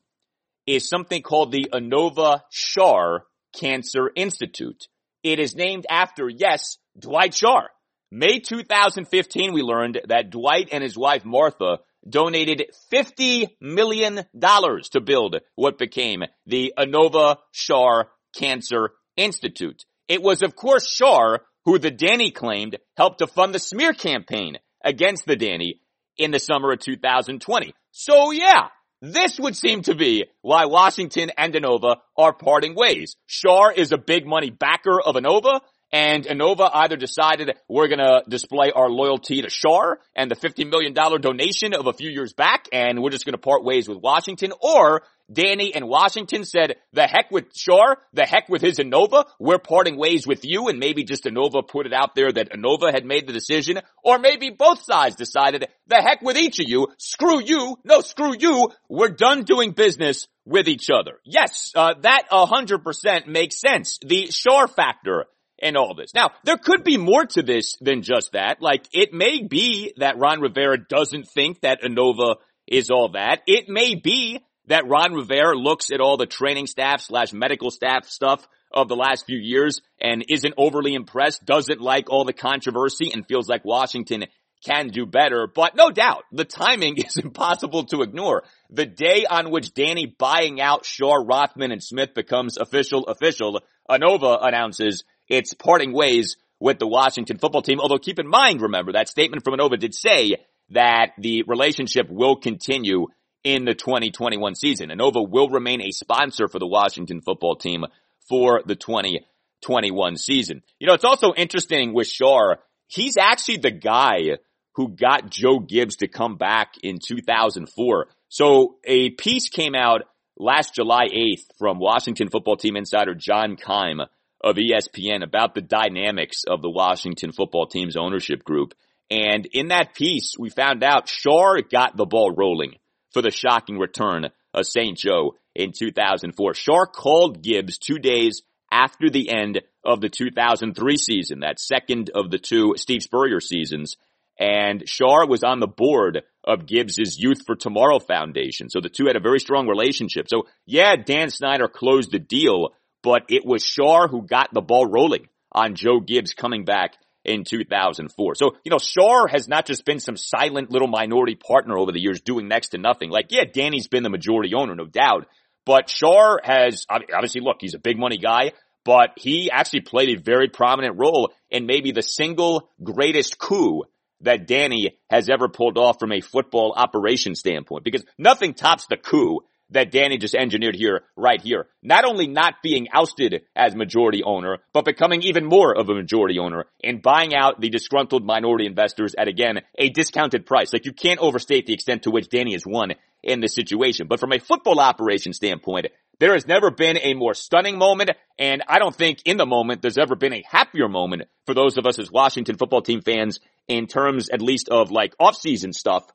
is something called the Inova Schar Cancer Institute. It is named after, yes, Dwight Schar. May 2015, we learned that Dwight and his wife Martha donated $50 million to build what became the Inova Schar Cancer Institute. It was, of course, Schar who the Danny claimed helped to fund the smear campaign against the Danny in the summer of 2020. So yeah, this would seem to be why Washington and Inova are parting ways. Schar is a big money backer of Inova, and Inova either decided we're gonna display our loyalty to Schar and the $50 million donation of a few years back, and we're just gonna part ways with Washington, or Danny and Washington said, the heck with Schar, the heck with his Inova, we're parting ways with you, and maybe just Inova put it out there that Inova had made the decision, or maybe both sides decided, the heck with each of you, screw you, no screw you, we're done doing business with each other. Yes, uh, that 100% makes sense. The Schar factor in all this. Now, there could be more to this than just that. Like, it may be that Ron Rivera doesn't think that Inova is all that. It may be that Ron Rivera looks at all the training staff slash medical staff stuff of the last few years and isn't overly impressed, doesn't like all the controversy and feels like Washington can do better. But no doubt, the timing is impossible to ignore. The day on which Danny buying out Schar, Rothman, and Smith becomes official, official, Inova announces its parting ways with the Washington football team. Although keep in mind, remember, that statement from Inova did say that the relationship will continue in the 2021 season. Inova will remain a sponsor for the Washington football team for the 2021 season. You know, it's also interesting with Schar. He's actually the guy who got Joe Gibbs to come back in 2004. So a piece came out last July 8th from Washington football team insider John Keim of ESPN about the dynamics of the Washington football team's ownership group. And in that piece, we found out Schar got the ball rolling for the shocking return of St. Joe in 2004. Schar called Gibbs two days after the end of the 2003 season, that second of the two Steve Spurrier seasons. And Schar was on the board of Gibbs's Youth for Tomorrow Foundation. So the two had a very strong relationship. So yeah, Dan Snyder closed the deal, but it was Schar who got the ball rolling on Joe Gibbs coming back in 2004. So, you know, Schar has not just been some silent little minority partner over the years doing next to nothing. Like, yeah, Danny's been the majority owner, no doubt, but Schar has, obviously, look, he's a big money guy, but he actually played a very prominent role in maybe the single greatest coup that Danny has ever pulled off from a football operation standpoint because nothing tops the coup that Danny just engineered here, right here. Not only not being ousted as majority owner, but becoming even more of a majority owner and buying out the disgruntled minority investors at again, a discounted price. Like you can't overstate the extent to which Danny has won in this situation. But from a football operation standpoint, there has never been a more stunning moment, and I don't think in the moment there's ever been a happier moment for those of us as Washington football team fans in terms at least of like off-season stuff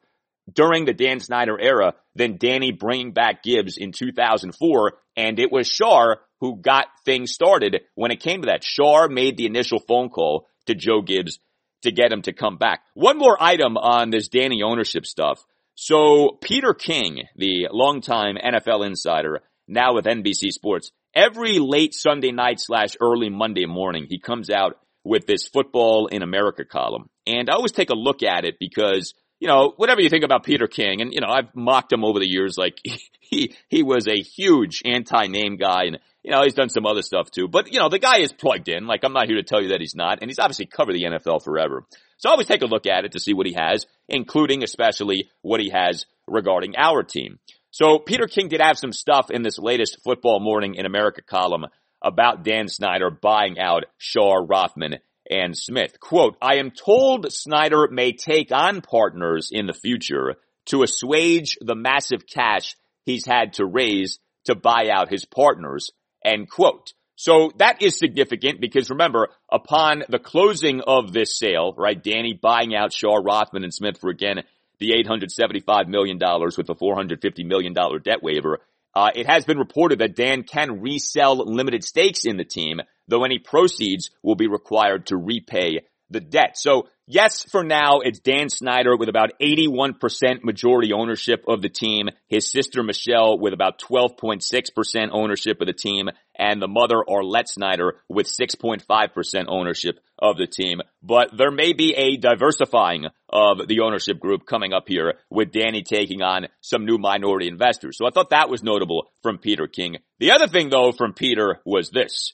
during the Dan Snyder era than Danny bringing back Gibbs in 2004. And it was Schar who got things started when it came to that. Schar made the initial phone call to Joe Gibbs to get him to come back. One more item on this Danny ownership stuff. So Peter King, the longtime NFL insider, now with NBC Sports, every late Sunday night slash early Monday morning, he comes out with this football in America column. And I always take a look at it because you know, whatever you think about Peter King, and you know, I've mocked him over the years, like he he was a huge anti-name guy, and you know, he's done some other stuff too. But you know, the guy is plugged in. Like I'm not here to tell you that he's not, and he's obviously covered the NFL forever. So always take a look at it to see what he has, including especially what he has regarding our team. So Peter King did have some stuff in this latest Football Morning in America column about Dan Snyder buying out Schar Rothman and Smith. Quote, I am told Snyder may take on partners in the future to assuage the massive cash he's had to raise to buy out his partners. End quote. So that is significant because remember, upon the closing of this sale, right, Danny buying out Schar, Rothman, and Smith for again the $875 million with the $450 million debt waiver, uh, it has been reported that Dan can resell limited stakes in the team though any proceeds will be required to repay the debt. So yes, for now, it's Dan Snyder with about 81% majority ownership of the team, his sister Michelle with about 12.6% ownership of the team, and the mother Arlette Snyder with 6.5% ownership of the team. But there may be a diversifying of the ownership group coming up here with Danny taking on some new minority investors. So I thought that was notable from Peter King. The other thing though from Peter was this.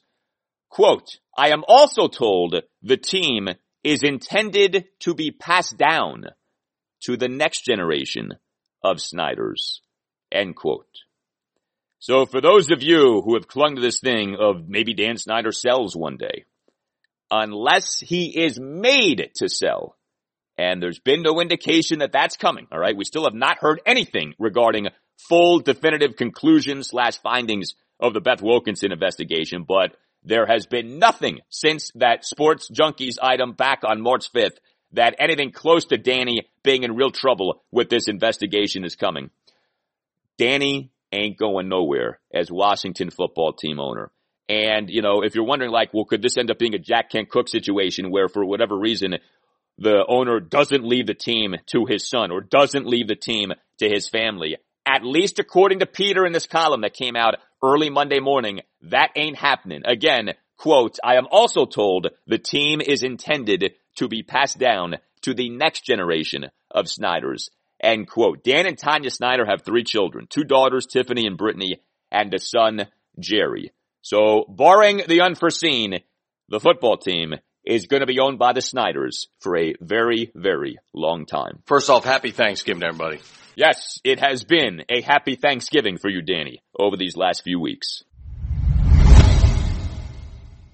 Quote, I am also told the team is intended to be passed down to the next generation of Snyders. End quote. So for those of you who have clung to this thing of maybe Dan Snyder sells one day, unless he is made to sell, and there's been no indication that that's coming, alright? We still have not heard anything regarding full definitive conclusions slash findings of the Beth Wilkinson investigation, but there has been nothing since that sports junkies item back on March 5th that anything close to Danny being in real trouble with this investigation is coming. Danny ain't going nowhere as Washington football team owner. And, you know, if you're wondering like, well, could this end up being a Jack Kent Cooke situation where for whatever reason, the owner doesn't leave the team to his son or doesn't leave the team to his family. At least according to Peter in this column that came out early Monday morning, that ain't happening. Again, quote, I am also told the team is intended to be passed down to the next generation of Snyders. End quote. Dan and Tanya Snyder have three children, two daughters, Tiffany and Brittany, and a son, Gerry. So barring the unforeseen, the football team is going to be owned by the Snyders for a very, very long time. First off, happy Thanksgiving everybody. Yes, it has been a happy Thanksgiving for you, Danny, over these last few weeks.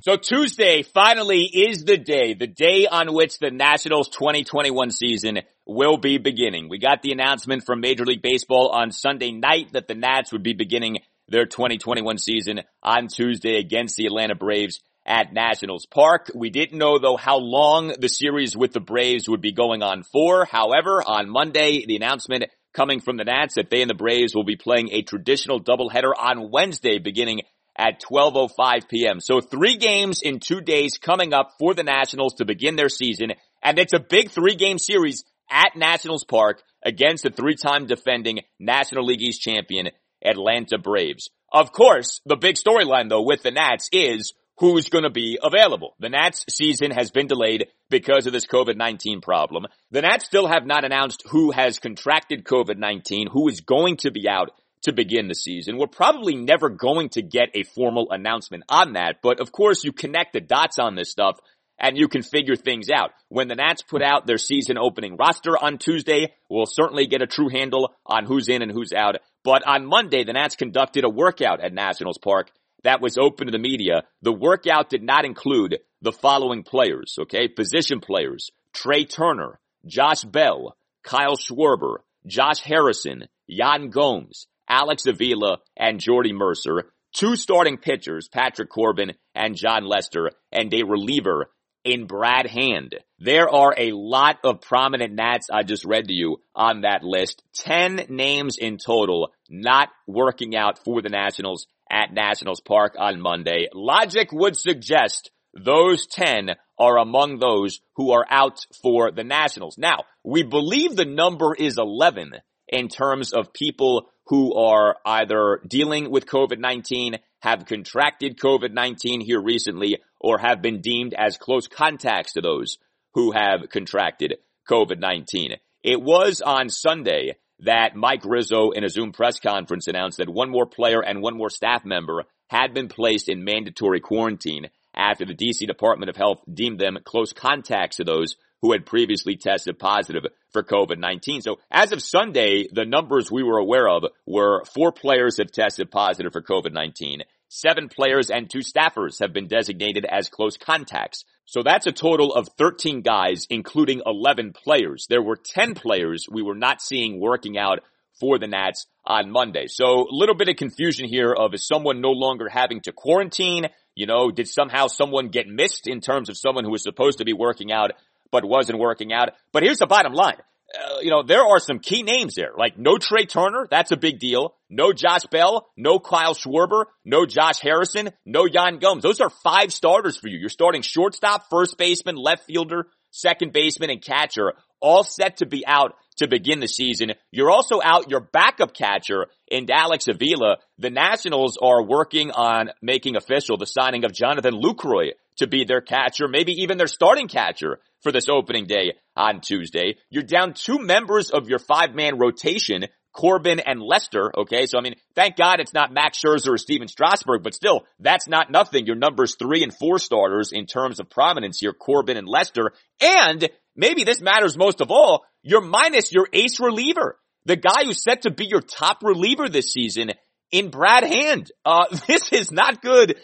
So Tuesday finally is the day, the day on which the Nationals 2021 season will be beginning. We got the announcement from Major League Baseball on Sunday night that the Nats would be beginning their 2021 season on Tuesday against the Atlanta Braves at Nationals Park. We didn't know though how long the series with the Braves would be going on for. However, on Monday, the announcement coming from the Nats that they and the Braves will be playing a traditional doubleheader on Wednesday beginning at 12.05 p.m. So three games in two days coming up for the Nationals to begin their season. And it's a big three game series at Nationals Park against the three-time defending National League East champion Atlanta Braves. Of course, the big storyline though with the Nats is who's going to be available. The Nats season has been delayed because of this COVID-19 problem. The Nats still have not announced who has contracted COVID-19, who is going to be out to begin the season. We're probably never going to get a formal announcement on that, but of course you connect the dots on this stuff and you can figure things out. When the Nats put out their season opening roster on Tuesday, we'll certainly get a true handle on who's in and who's out. But on Monday, the Nats conducted a workout at Nationals Park that was open to the media. The workout did not include the following players, okay? Position players. Trea Turner, Josh Bell, Kyle Schwarber, Josh Harrison, Yan Gomes, Alex Avila, and Jordy Mercer, two starting pitchers, Patrick Corbin and Jon Lester, and a reliever in Brad Hand. There are a lot of prominent Nats I just read to you on that list. Ten names in total not working out for the Nationals at Nationals Park on Monday. Logic would suggest those 10 are among those who are out for the Nationals. Now, we believe the number is 11 in terms of people who are either dealing with COVID-19, have contracted COVID-19 here recently, or have been deemed as close contacts to those who have contracted COVID-19. It was on Sunday that Mike Rizzo in a Zoom press conference announced that one more player and one more staff member had been placed in mandatory quarantine after the DC Department of Health deemed them close contacts to those who had previously tested positive for COVID-19. So as of Sunday, the numbers we were aware of were four players have tested positive for COVID-19. Seven players and two staffers have been designated as close contacts. So that's a total of 13 guys, including 11 players. There were 10 players we were not seeing working out for the Nats on Monday. So a little bit of confusion here of is someone no longer having to quarantine? You know, did somehow someone get missed in terms of someone who was supposed to be working out but wasn't working out. But here's the bottom line. Uh, you know, there are some key names there, like no Trea Turner, that's a big deal. No Josh Bell, no Kyle Schwarber, no Josh Harrison, no Yan Gomes. Those are five starters for you. You're starting shortstop, first baseman, left fielder, second baseman, and catcher, all set to be out to begin the season. You're also out your backup catcher in Alex Avila. The Nationals are working on making official the signing of Jonathan Lucroy to be their catcher, maybe even their starting catcher for this opening day on Tuesday. You're down two members of your five-man rotation, Corbin and Lester, okay? So, I mean, thank God it's not Max Scherzer or Stephen Strasburg, but still, that's not nothing. Your numbers three and four starters in terms of prominence here, Corbin and Lester. And maybe this matters most of all, you're minus your ace reliever. The guy who's set to be your top reliever this season in Brad Hand. Uh, this is not good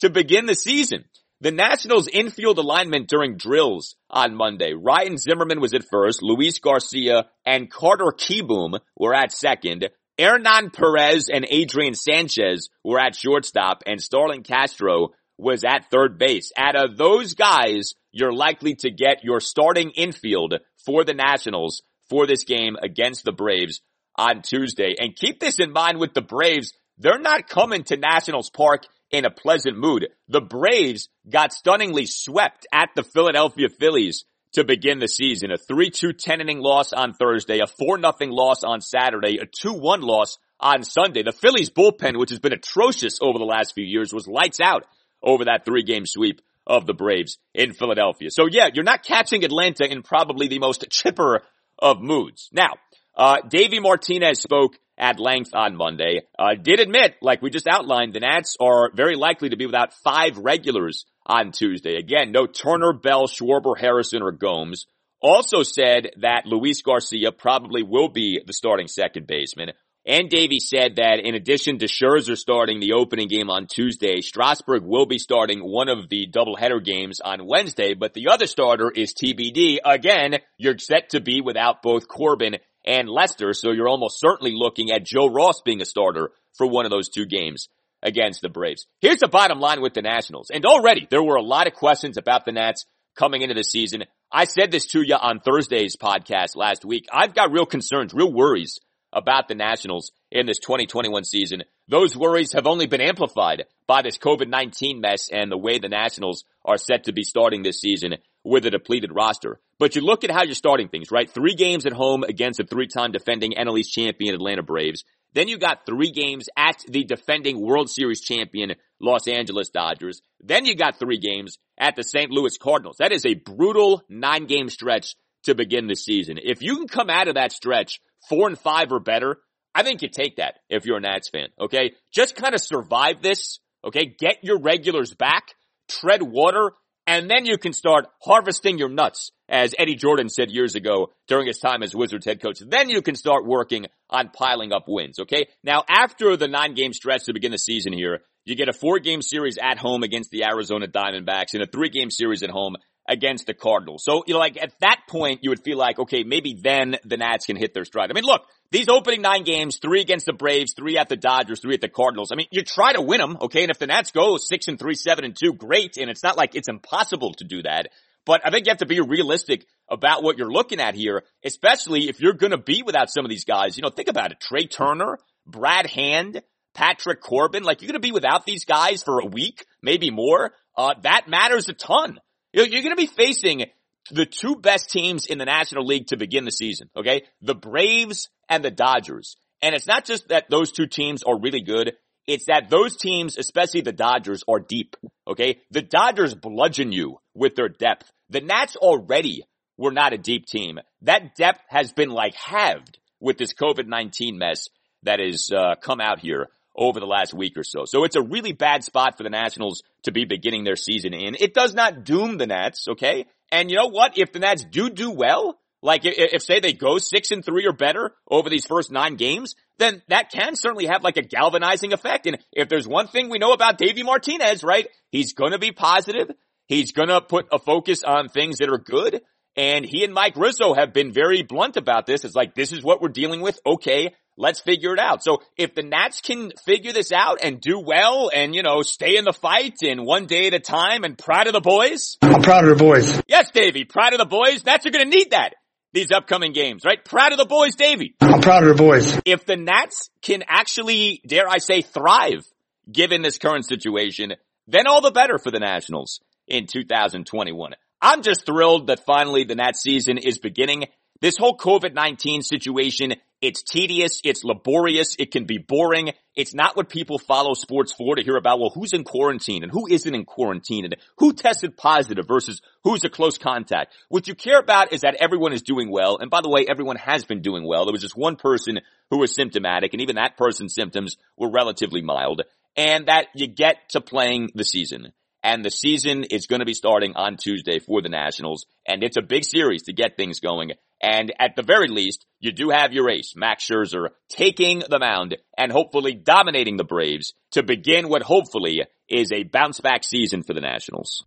to begin the season. The Nationals infield alignment during drills on Monday. Ryan Zimmerman was at first, Luis Garcia and Carter Kieboom were at second. Hernan Perez and Adrian Sanchez were at shortstop and Starlin Castro was at third base. Out of those guys, you're likely to get your starting infield for the Nationals for this game against the Braves on Tuesday. And keep this in mind with the Braves. They're not coming to Nationals Park in a pleasant mood. The Braves got stunningly swept at the Philadelphia Phillies to begin the season. A 3-2 10 inning loss on Thursday, a 4-0 loss on Saturday, a 2-1 loss on Sunday. The Phillies bullpen, which has been atrocious over the last few years, was lights out over that three game sweep of the Braves in Philadelphia. So yeah, you're not catching Atlanta in probably the most chipper of moods. Now, uh, Davey Martinez spoke at length on Monday, uh, did admit, like we just outlined, the Nats are very likely to be without five regulars on Tuesday. Again, no Turner, Bell, Schwarber, Harrison, or Gomes. Also said that Luis Garcia probably will be the starting second baseman. And Davey said that in addition to Scherzer starting the opening game on Tuesday, Strasburg will be starting one of the doubleheader games on Wednesday, but the other starter is TBD. Again, you're set to be without both Corbin and Lester, so you're almost certainly looking at Joe Ross being a starter for one of those two games against the Braves. Here's the bottom line with the Nationals. And already there were a lot of questions about the Nats coming into the season. I said this to you on Thursday's podcast last week. I've got real concerns, real worries about the Nationals in this 2021 season. Those worries have only been amplified by this COVID-19 mess and the way the Nationals are set to be starting this season with a depleted roster. But you look at how you're starting things, right? Three games at home against a three-time defending NL East champion Atlanta Braves. Then you got three games at the defending World Series champion Los Angeles Dodgers. Then you got three games at the St. Louis Cardinals. That is a brutal nine game stretch to begin the season. If you can come out of that stretch four and five or better, I think you take that if you're a Nats fan. Okay. Just kind of survive this. Okay. Get your regulars back, tread water, and then you can start harvesting your nuts, as Eddie Jordan said years ago during his time as Wizards head coach. Then you can start working on piling up wins. Okay. Now after the nine game stretch to begin the season here, you get a four game series at home against the Arizona Diamondbacks and a three game series at home against the Cardinals. So, you know, like at that point, you would feel like, okay, maybe then the Nats can hit their stride. I mean, look, these opening nine games, three against the Braves, three at the Dodgers, three at the Cardinals. I mean, you try to win them, okay? And if the Nats go six and three, seven and two, great. And it's not like it's impossible to do that. But I think you have to be realistic about what you're looking at here, especially if you're going to be without some of these guys. You know, think about it. Trea Turner, Brad Hand, Patrick Corbin, like you're going to be without these guys for a week, maybe more. Uh, that matters a ton. You're going to be facing the two best teams in the National League to begin the season, okay? The Braves and the Dodgers. And it's not just that those two teams are really good. It's that those teams, especially the Dodgers, are deep, okay? The Dodgers bludgeon you with their depth. The Nats already were not a deep team. That depth has been like halved with this COVID-19 mess that has uh, come out here over the last week or so. So it's a really bad spot for the Nationals to be beginning their season in. It does not doom the Nats, okay? And you know what? If the Nats do do well, like if, if, say they go six and three or better over these first nine games, then that can certainly have like a galvanizing effect. And if there's one thing we know about Davey Martinez, right? He's gonna be positive. He's gonna put a focus on things that are good. And he and Mike Rizzo have been very blunt about this. It's like, this is what we're dealing with. Okay. Let's figure it out. So if the Nats can figure this out and do well and, you know, stay in the fight in one day at a time and proud of the boys. I'm proud of the boys. Yes, Davey, proud of the boys. Nats are going to need that these upcoming games, right? Proud of the boys, Davey. I'm proud of the boys. If the Nats can actually, dare I say, thrive given this current situation, then all the better for the Nationals in 2021. I'm just thrilled that finally the Nats season is beginning. This whole COVID-19 situation it's tedious. It's laborious. It can be boring. It's not what people follow sports for to hear about, well, who's in quarantine and who isn't in quarantine and who tested positive versus who's a close contact. What you care about is that everyone is doing well. And by the way, everyone has been doing well. There was just one person who was symptomatic and even that person's symptoms were relatively mild and that you get to playing the season and the season is going to be starting on Tuesday for the Nationals, and it's a big series to get things going. And at the very least, you do have your ace, Max Scherzer, taking the mound and hopefully dominating the Braves to begin what hopefully is a bounce back season for the Nationals.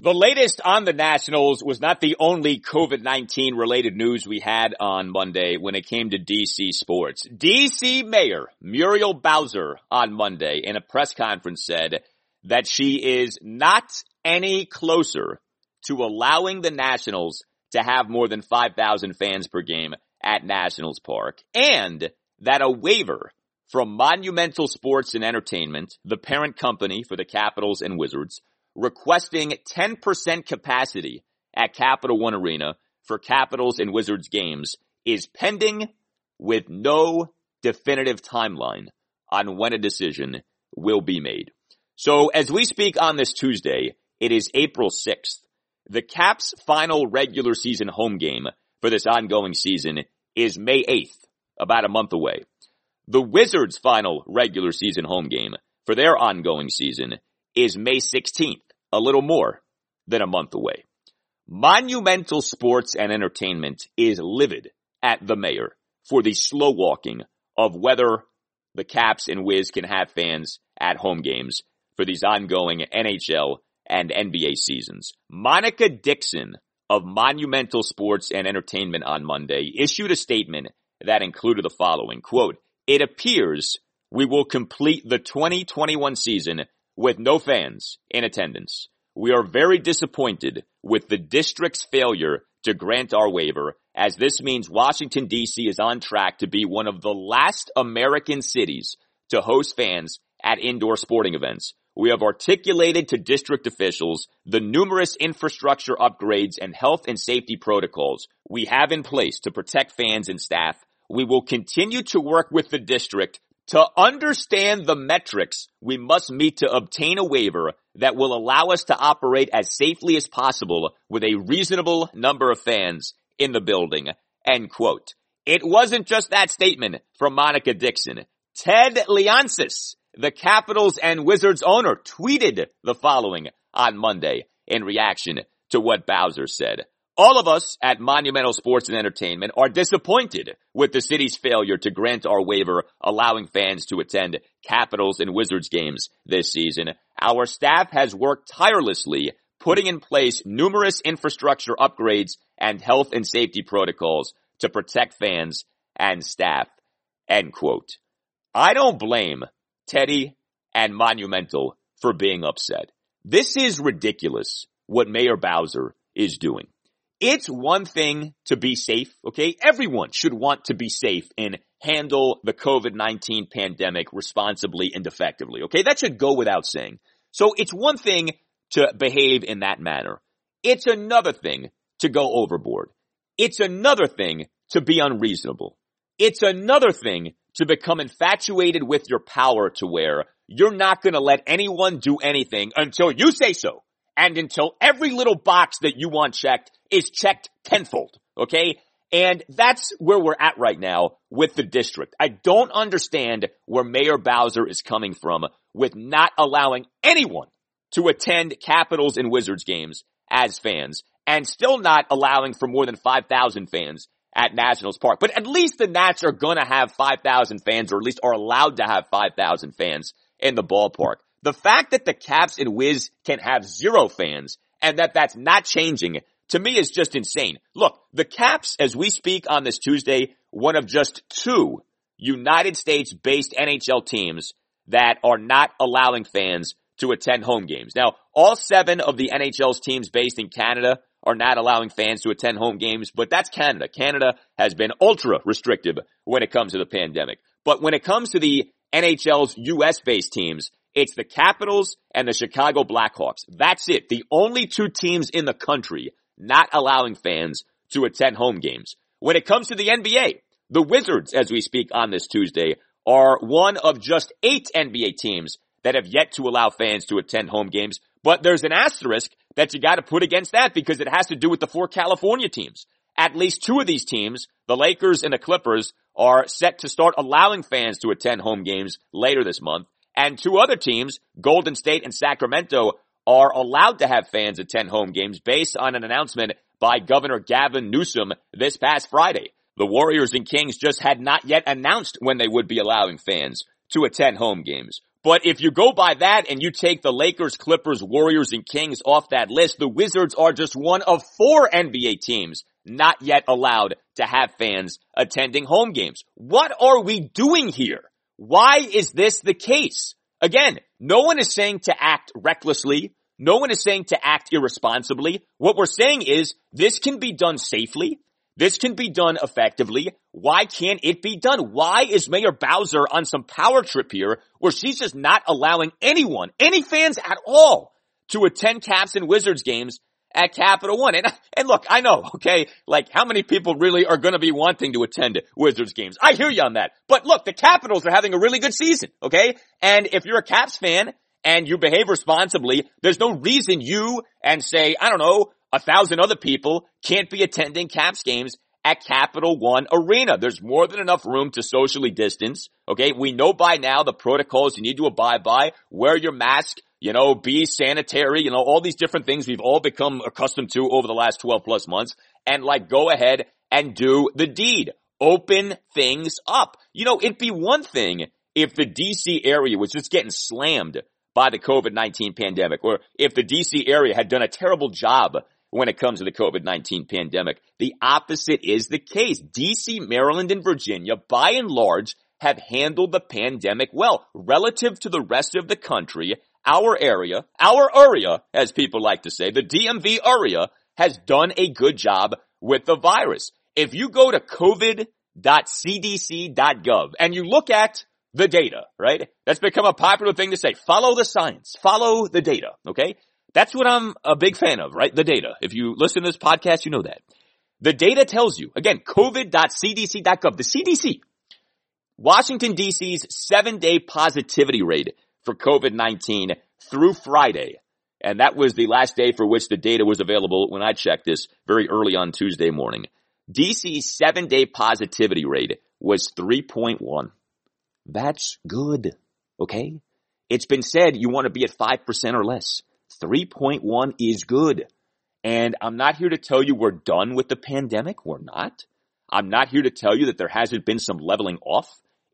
The latest on the Nationals was not the only COVID-19 related news we had on Monday when it came to DC sports. DC Mayor Muriel Bowser on Monday in a press conference said that she is not any closer to allowing the Nationals to have more than 5,000 fans per game at Nationals Park and that a waiver from Monumental Sports and Entertainment, the parent company for the Capitals and Wizards, requesting 10% capacity at Capital One Arena for Capitals and Wizards games is pending with no definitive timeline on when a decision will be made. So as we speak on this Tuesday, it is April 6th. The Caps final regular season home game for this ongoing season is May 8th, about a month away. The Wizards final regular season home game for their ongoing season is May 16th, a little more than a month away. Monumental sports and entertainment is livid at the mayor for the slow walking of whether the Caps and Wiz can have fans at home games for these ongoing NHL and NBA seasons. Monica Dixon of Monumental Sports and Entertainment on Monday issued a statement that included the following quote, it appears we will complete the 2021 season with no fans in attendance. We are very disappointed with the district's failure to grant our waiver as this means Washington DC is on track to be one of the last American cities to host fans at indoor sporting events. We have articulated to district officials the numerous infrastructure upgrades and health and safety protocols we have in place to protect fans and staff. We will continue to work with the district to understand the metrics we must meet to obtain a waiver that will allow us to operate as safely as possible with a reasonable number of fans in the building. End quote. It wasn't just that statement from Monica Dixon. Ted Leonsis, the Capitals and Wizards owner tweeted the following on Monday in reaction to what Bowser said. All of us at Monumental Sports and Entertainment are disappointed with the city's failure to grant our waiver allowing fans to attend Capitals and Wizards games this season. Our staff has worked tirelessly putting in place numerous infrastructure upgrades and health and safety protocols to protect fans and staff. End quote. I don't blame Teddy, and Monumental for being upset. This is ridiculous what Mayor Bowser is doing. It's one thing to be safe, okay? Everyone should want to be safe and handle the COVID-19 pandemic responsibly and effectively, okay? That should go without saying. So it's one thing to behave in that manner. It's another thing to go overboard. It's another thing to be unreasonable. It's another thing to become infatuated with your power to where you're not going to let anyone do anything until you say so. And until every little box that you want checked is checked tenfold. Okay. And that's where we're at right now with the district. I don't understand where Mayor Bowser is coming from with not allowing anyone to attend Capitals and Wizards games as fans and still not allowing for more than 5,000 fans at Nationals Park. But at least the Nats are gonna have 5,000 fans, or at least are allowed to have 5,000 fans in the ballpark. The fact that the Caps and Wiz can have zero fans, and that that's not changing, to me is just insane. Look, the Caps, as we speak on this Tuesday, one of just two United States based NHL teams that are not allowing fans to attend home games. Now, all seven of the NHL's teams based in Canada are not allowing fans to attend home games, but that's Canada. Canada has been ultra restrictive when it comes to the pandemic. But when it comes to the NHL's US based teams, it's the Capitals and the Chicago Blackhawks. That's it. The only two teams in the country not allowing fans to attend home games. When it comes to the NBA, the Wizards, as we speak on this Tuesday, are one of just eight NBA teams that have yet to allow fans to attend home games. But there's an asterisk that you got to put against that because it has to do with the four California teams. At least two of these teams, the Lakers and the Clippers, are set to start allowing fans to attend home games later this month. And two other teams, Golden State and Sacramento, are allowed to have fans attend home games based on an announcement by Governor Gavin Newsom this past Friday. The Warriors and Kings just had not yet announced when they would be allowing fans to attend home games. But if you go by that and you take the Lakers, Clippers, Warriors, and Kings off that list, the Wizards are just one of four NBA teams not yet allowed to have fans attending home games. What are we doing here? Why is this the case? Again, no one is saying to act recklessly. No one is saying to act irresponsibly. What we're saying is this can be done safely. This can be done effectively. Why can't it be done? Why is Mayor Bowser on some power trip here where she's just not allowing anyone, any fans at all to attend Caps and Wizards games at Capital One. And, and look, I know, okay, like how many people really are going to be wanting to attend Wizards games? I hear you on that. But look, the Capitals are having a really good season, okay? And if you're a Caps fan and you behave responsibly, there's no reason you and say, I don't know, a thousand other people can't be attending Caps games at Capital One Arena. There's more than enough room to socially distance. Okay. We know by now the protocols you need to abide by. Wear your mask, you know, be sanitary, you know, all these different things we've all become accustomed to over the last 12 plus months and like go ahead and do the deed. Open things up. You know, it'd be one thing if the DC area was just getting slammed by the COVID-19 pandemic or if the DC area had done a terrible job when it comes to the COVID-19 pandemic. The opposite is the case. DC, Maryland, and Virginia, by and large, have handled the pandemic well relative to the rest of the country. Our area, our area, as people like to say, the DMV area has done a good job with the virus. If you go to covid.cdc.gov and you look at the data, right? That's become a popular thing to say. Follow the science. Follow the data. Okay. That's what I'm a big fan of, right? The data. If you listen to this podcast, you know that. The data tells you, again, covid.cdc.gov, the CDC, Washington DC's seven day positivity rate for COVID-19 through Friday. And that was the last day for which the data was available when I checked this very early on Tuesday morning. DC's seven day positivity rate was 3.1. That's good. Okay. It's been said you want to be at 5% or less. 3.1 is good. And I'm not here to tell you we're done with the pandemic. We're not. I'm not here to tell you that there hasn't been some leveling off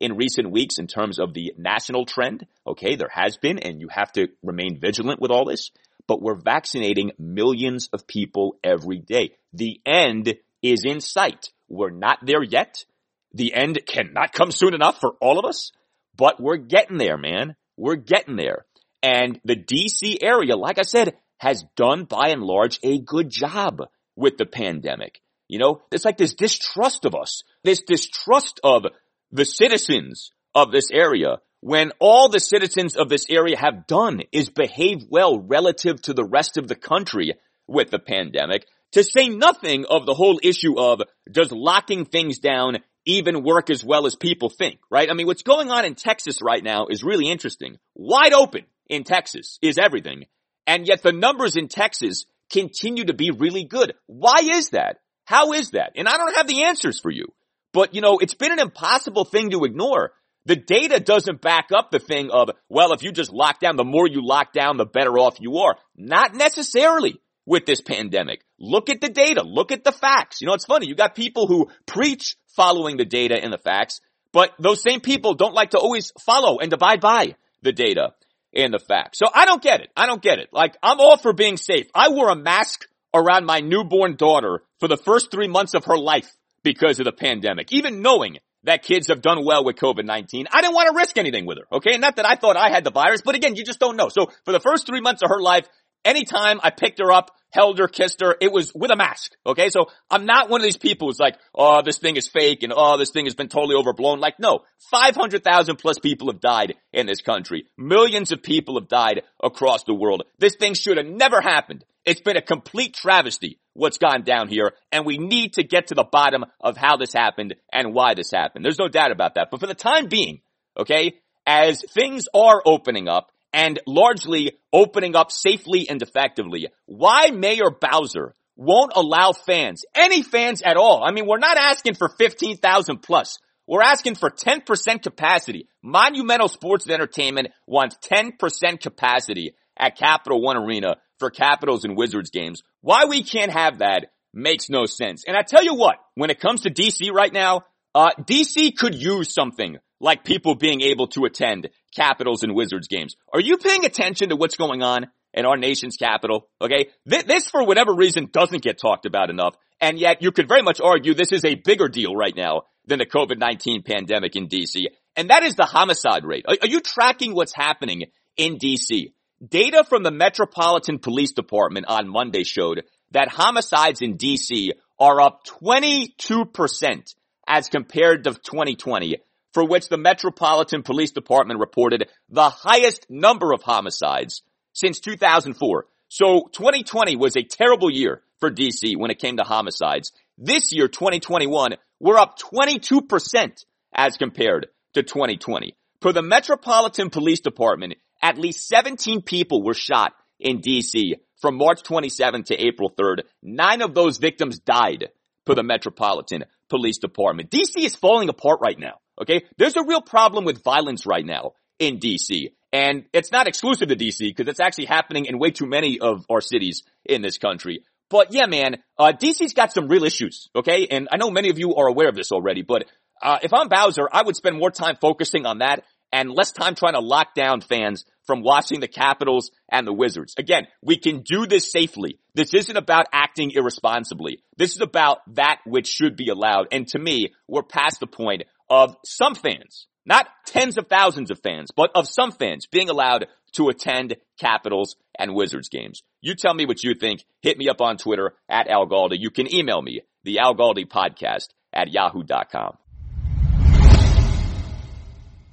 in recent weeks in terms of the national trend. Okay, there has been, and you have to remain vigilant with all this. But we're vaccinating millions of people every day. The end is in sight. We're not there yet. The end cannot come soon enough for all of us, but we're getting there, man. We're getting there. And the DC area, like I said, has done by and large a good job with the pandemic. You know, it's like this distrust of us, this distrust of the citizens of this area when all the citizens of this area have done is behave well relative to the rest of the country with the pandemic to say nothing of the whole issue of does locking things down even work as well as people think, right? I mean, what's going on in Texas right now is really interesting. Wide open in Texas is everything. And yet the numbers in Texas continue to be really good. Why is that? How is that? And I don't have the answers for you. But you know, it's been an impossible thing to ignore. The data doesn't back up the thing of, well, if you just lock down, the more you lock down, the better off you are. Not necessarily with this pandemic. Look at the data. Look at the facts. You know, it's funny. You got people who preach following the data and the facts, but those same people don't like to always follow and abide by the data and the facts. So I don't get it. I don't get it. Like, I'm all for being safe. I wore a mask around my newborn daughter for the first three months of her life because of the pandemic, even knowing that kids have done well with COVID-19. I didn't want to risk anything with her. Okay. Not that I thought I had the virus, but again, you just don't know. So for the first three months of her life, anytime I picked her up, held her, kissed her, it was with a mask. Okay. So I'm not one of these people who's like, oh, this thing is fake and oh, this thing has been totally overblown. Like, no, 500,000 plus people have died in this country. Millions of people have died across the world. This thing should have never happened. It's been a complete travesty what's gone down here and we need to get to the bottom of how this happened and why this happened. There's no doubt about that. But for the time being, okay, as things are opening up, and largely opening up safely and effectively. Why Mayor Bowser won't allow fans, any fans at all. I mean, we're not asking for 15,000 plus. We're asking for 10% capacity. Monumental Sports and Entertainment wants 10% capacity at Capital One Arena for Capitals and Wizards games. Why we can't have that makes no sense. And I tell you what, when it comes to DC right now, uh, DC could use something like people being able to attend Capitals and Wizards games. Are you paying attention to what's going on in our nation's capital? Okay. This, for whatever reason, doesn't get talked about enough. And yet you could very much argue this is a bigger deal right now than the COVID-19 pandemic in DC. And that is the homicide rate. Are, are you tracking what's happening in DC? Data from the Metropolitan Police Department on Monday showed that homicides in DC are up 22% as compared to 2020 for which the Metropolitan Police Department reported the highest number of homicides since 2004. So 2020 was a terrible year for DC when it came to homicides. This year, 2021, we're up 22% as compared to 2020. For the Metropolitan Police Department, at least 17 people were shot in DC from March 27th to April 3rd. Nine of those victims died for the Metropolitan Police Department. DC is falling apart right now. Okay. There's a real problem with violence right now in DC. And it's not exclusive to DC because it's actually happening in way too many of our cities in this country. But yeah, man, uh, DC's got some real issues. Okay. And I know many of you are aware of this already, but uh, if I'm Bowser, I would spend more time focusing on that and less time trying to lock down fans from watching the Capitals and the Wizards. Again, we can do this safely. This isn't about acting irresponsibly. This is about that which should be allowed. And to me, we're past the point of some fans, not tens of thousands of fans, but of some fans being allowed to attend Capitals and Wizards games. You tell me what you think. Hit me up on Twitter at Al Galdi. You can email me, the Al Galdi podcast at yahoo.com.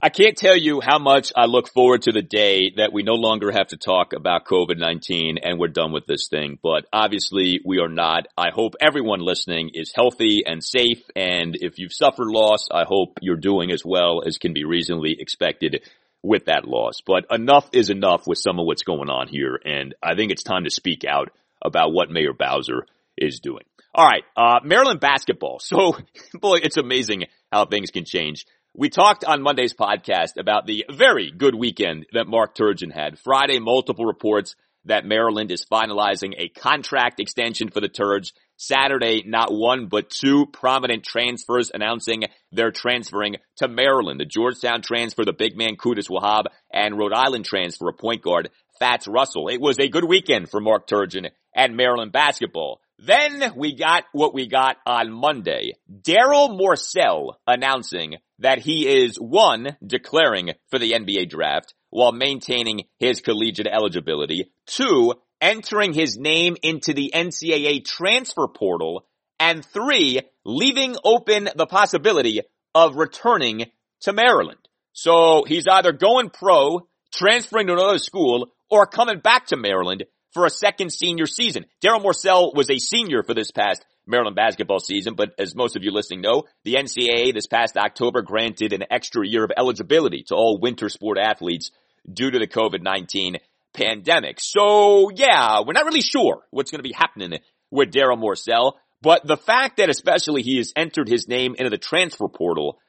I can't tell you how much I look forward to the day that we no longer have to talk about COVID-19 and we're done with this thing. But obviously we are not. I hope everyone listening is healthy and safe. And if you've suffered loss, I hope you're doing as well as can be reasonably expected with that loss. But enough is enough with some of what's going on here. And I think it's time to speak out about what Mayor Bowser is doing. All right. Uh, Maryland basketball. So boy, it's amazing how things can change. We talked on Monday's podcast about the very good weekend that Mark Turgeon had. Friday, multiple reports that Maryland is finalizing a contract extension for the Turds. Saturday, not one, but two prominent transfers announcing they're transferring to Maryland. The Georgetown transfer, the big man Qudus Wahab, and Rhode Island transfer, a point guard, Fatts Russell. It was a good weekend for Mark Turgeon and Maryland basketball. Then we got what we got on Monday. Darryl Morsell announcing that he is one, declaring for the NBA draft while maintaining his collegiate eligibility. Two, entering his name into the NCAA transfer portal. And three, leaving open the possibility of returning to Maryland. So he's either going pro, transferring to another school, or coming back to Maryland for a second senior season. Darryl Morsell was a senior for this past Maryland basketball season, but as most of you listening know, the NCAA this past October granted an extra year of eligibility to all winter sport athletes due to the COVID-19 pandemic. So yeah, we're not really sure what's going to be happening with Darryl Morsell, but the fact that especially he has entered his name into the transfer portal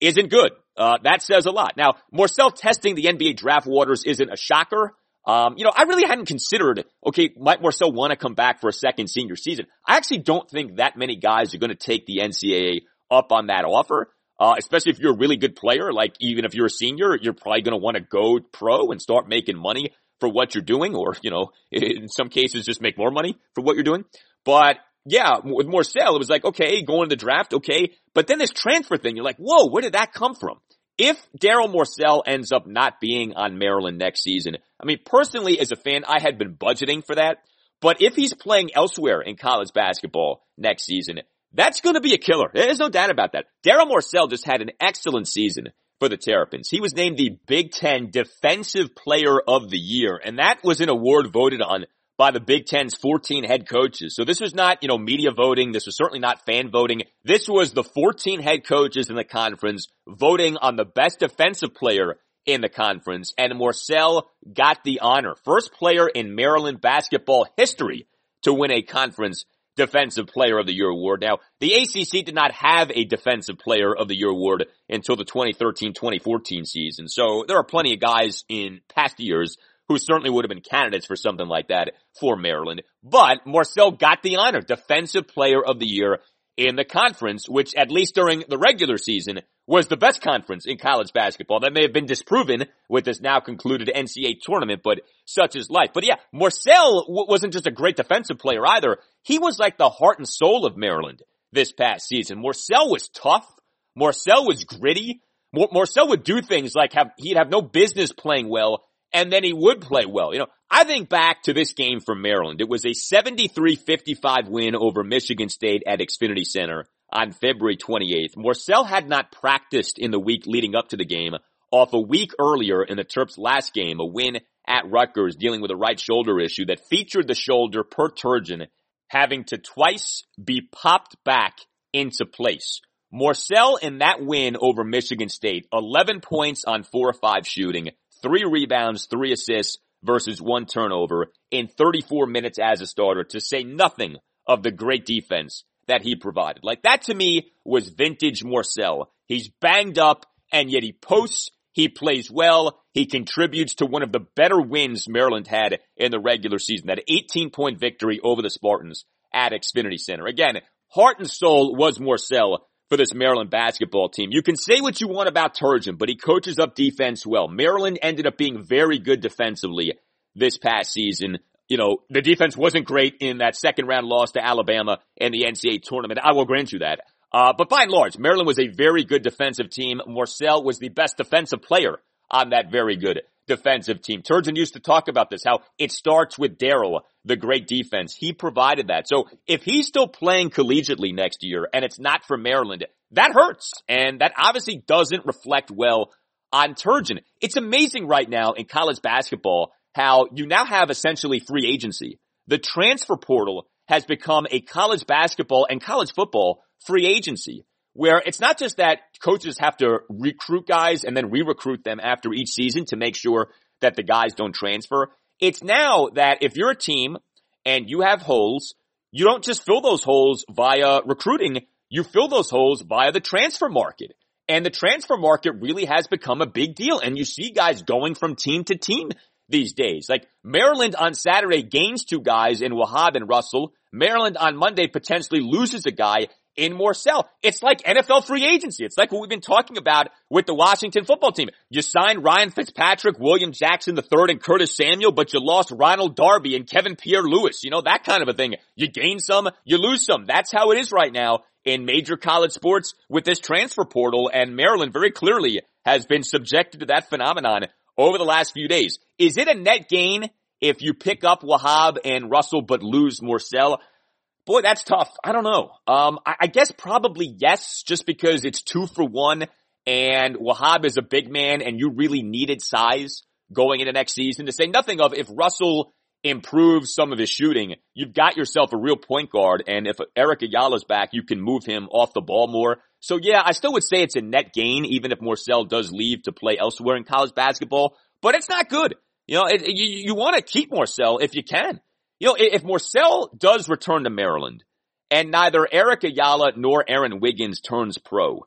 isn't good. Uh, that says a lot. Now, Morsell testing the NBA draft waters isn't a shocker. Um, you know, I really hadn't considered, okay, might Morsell want to come back for a second senior season. I actually don't think that many guys are going to take the NCAA up on that offer. Uh, especially if you're a really good player, like even if you're a senior, you're probably going to want to go pro and start making money for what you're doing, or, you know, in some cases just make more money for what you're doing. But yeah, with Morsell, it was like, okay, going to the draft, okay. But then this transfer thing, you're like, whoa, where did that come from? If Darryl Morsell ends up not being on Maryland next season, I mean, personally as a fan, I had been budgeting for that. But if he's playing elsewhere in college basketball next season, that's going to be a killer. There's no doubt about that. Darryl Morsell just had an excellent season for the Terrapins. He was named the Big Ten Defensive Player of the Year, and that was an award voted on by the Big Ten's 14 head coaches. So this was not, you know, media voting. This was certainly not fan voting. This was the 14 head coaches in the conference voting on the best defensive player in the conference. And Morsell got the honor. First player in Maryland basketball history to win a conference defensive player of the year award. Now, the ACC did not have a defensive player of the year award until the 2013-2014 season. So there are plenty of guys in past years who certainly would have been candidates for something like that for Maryland. But Morsell got the honor, defensive player of the year in the conference, which at least during the regular season was the best conference in college basketball. That may have been disproven with this now concluded NCAA tournament, but such is life. But yeah, Morsell w- wasn't just a great defensive player either. He was like the heart and soul of Maryland this past season. Morsell was tough. Morsell was gritty. Morsell would do things like have, he'd have no business playing well and then he would play well. You know, I think back to this game from Maryland. It was a 73-55 win over Michigan State at Xfinity Center on February 28th. Morsell had not practiced in the week leading up to the game off a week earlier in the Terps last game, a win at Rutgers dealing with a right shoulder issue that featured the shoulder per Turgeon having to twice be popped back into place. Morsell in that win over Michigan State, 11 points on 4 or 5 shooting, 3 rebounds, 3 assists versus 1 turnover in 34 minutes as a starter to say nothing of the great defense that he provided. Like that to me was vintage Morsell. He's banged up and yet he posts, he plays well, he contributes to one of the better wins Maryland had in the regular season, that 18 point victory over the Spartans at Xfinity Center. Again, heart and soul was Morsell for this Maryland basketball team. You can say what you want about Turgeon, but he coaches up defense well. Maryland ended up being very good defensively this past season. You know, the defense wasn't great in that second round loss to Alabama in the NCAA tournament. I will grant you that. Uh, but by and large, Maryland was a very good defensive team. Morsell was the best defensive player on that very good defensive team. Turgeon used to talk about this, how it starts with Darryl, the great defense. He provided that. So if he's still playing collegiately next year and it's not for Maryland, that hurts. And that obviously doesn't reflect well on Turgeon. It's amazing right now in college basketball how you now have essentially free agency. The transfer portal has become a college basketball and college football free agency where it's not just that coaches have to recruit guys and then re-recruit them after each season to make sure that the guys don't transfer. It's now that if you're a team and you have holes, you don't just fill those holes via recruiting, you fill those holes via the transfer market. And the transfer market really has become a big deal. And you see guys going from team to team these days. Like Maryland on Saturday gains two guys in Wahab and Russell. Maryland on Monday potentially loses a guy in Morsell. It's like NFL free agency. It's like what we've been talking about with the Washington football team. You signed Ryan Fitzpatrick, William Jackson III, and Curtis Samuel, but you lost Ronald Darby and Kevin Pierre-Louis. You know, that kind of a thing. You gain some, you lose some. That's how it is right now in major college sports with this transfer portal, and Maryland very clearly has been subjected to that phenomenon over the last few days. Is it a net gain if you pick up Wahab and Russell but lose Morsell? Boy, that's tough. I don't know. Um, I, I guess probably yes, just because it's two for one and Wahab is a big man and you really needed size going into next season to say nothing of if Russell improves some of his shooting, you've got yourself a real point guard. And if Eric Ayala's back, you can move him off the ball more. So yeah, I still would say it's a net gain, even if Morsell does leave to play elsewhere in college basketball, but it's not good. You know, it, you, you want to keep Morsell if you can. You know, if Morsell does return to Maryland and neither Eric Ayala nor Aaron Wiggins turns pro,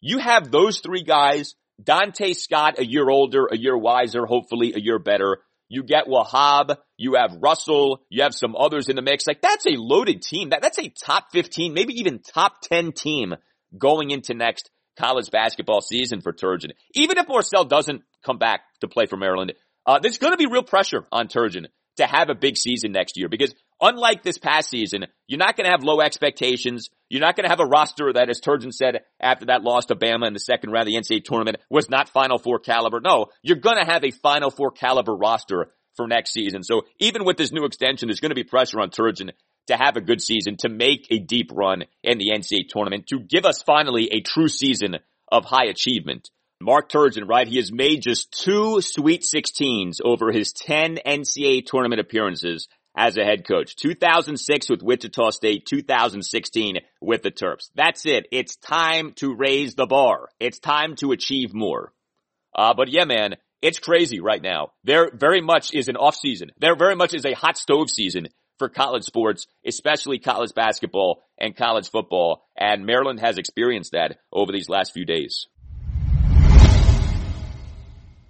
you have those three guys, Donta Scott, a year older, a year wiser, hopefully a year better. You get Wahab, you have Russell, you have some others in the mix. Like that's a loaded team. That, that's a top 15, maybe even top 10 team going into next college basketball season for Turgeon. Even if Morsell doesn't come back to play for Maryland, uh, there's going to be real pressure on Turgeon to have a big season next year because unlike this past season, you're not going to have low expectations. You're not going to have a roster that, as Turgeon said after that loss to Bama in the second round of the NCAA tournament, was not Final Four caliber. No, you're going to have a Final Four caliber roster for next season. So even with this new extension, there's going to be pressure on Turgeon to have a good season, to make a deep run in the NCAA tournament, to give us finally a true season of high achievement. Mark Turgeon, right? He has made just two Sweet 16s over his 10 NCAA tournament appearances as a head coach. 2006 with Wichita State, 2016 with the Terps. That's it. It's time to raise the bar. It's time to achieve more. Uh, but yeah, man, it's crazy right now. There very much is an off season. There very much is a hot stove season for college sports, especially college basketball and college football. And Maryland has experienced that over these last few days.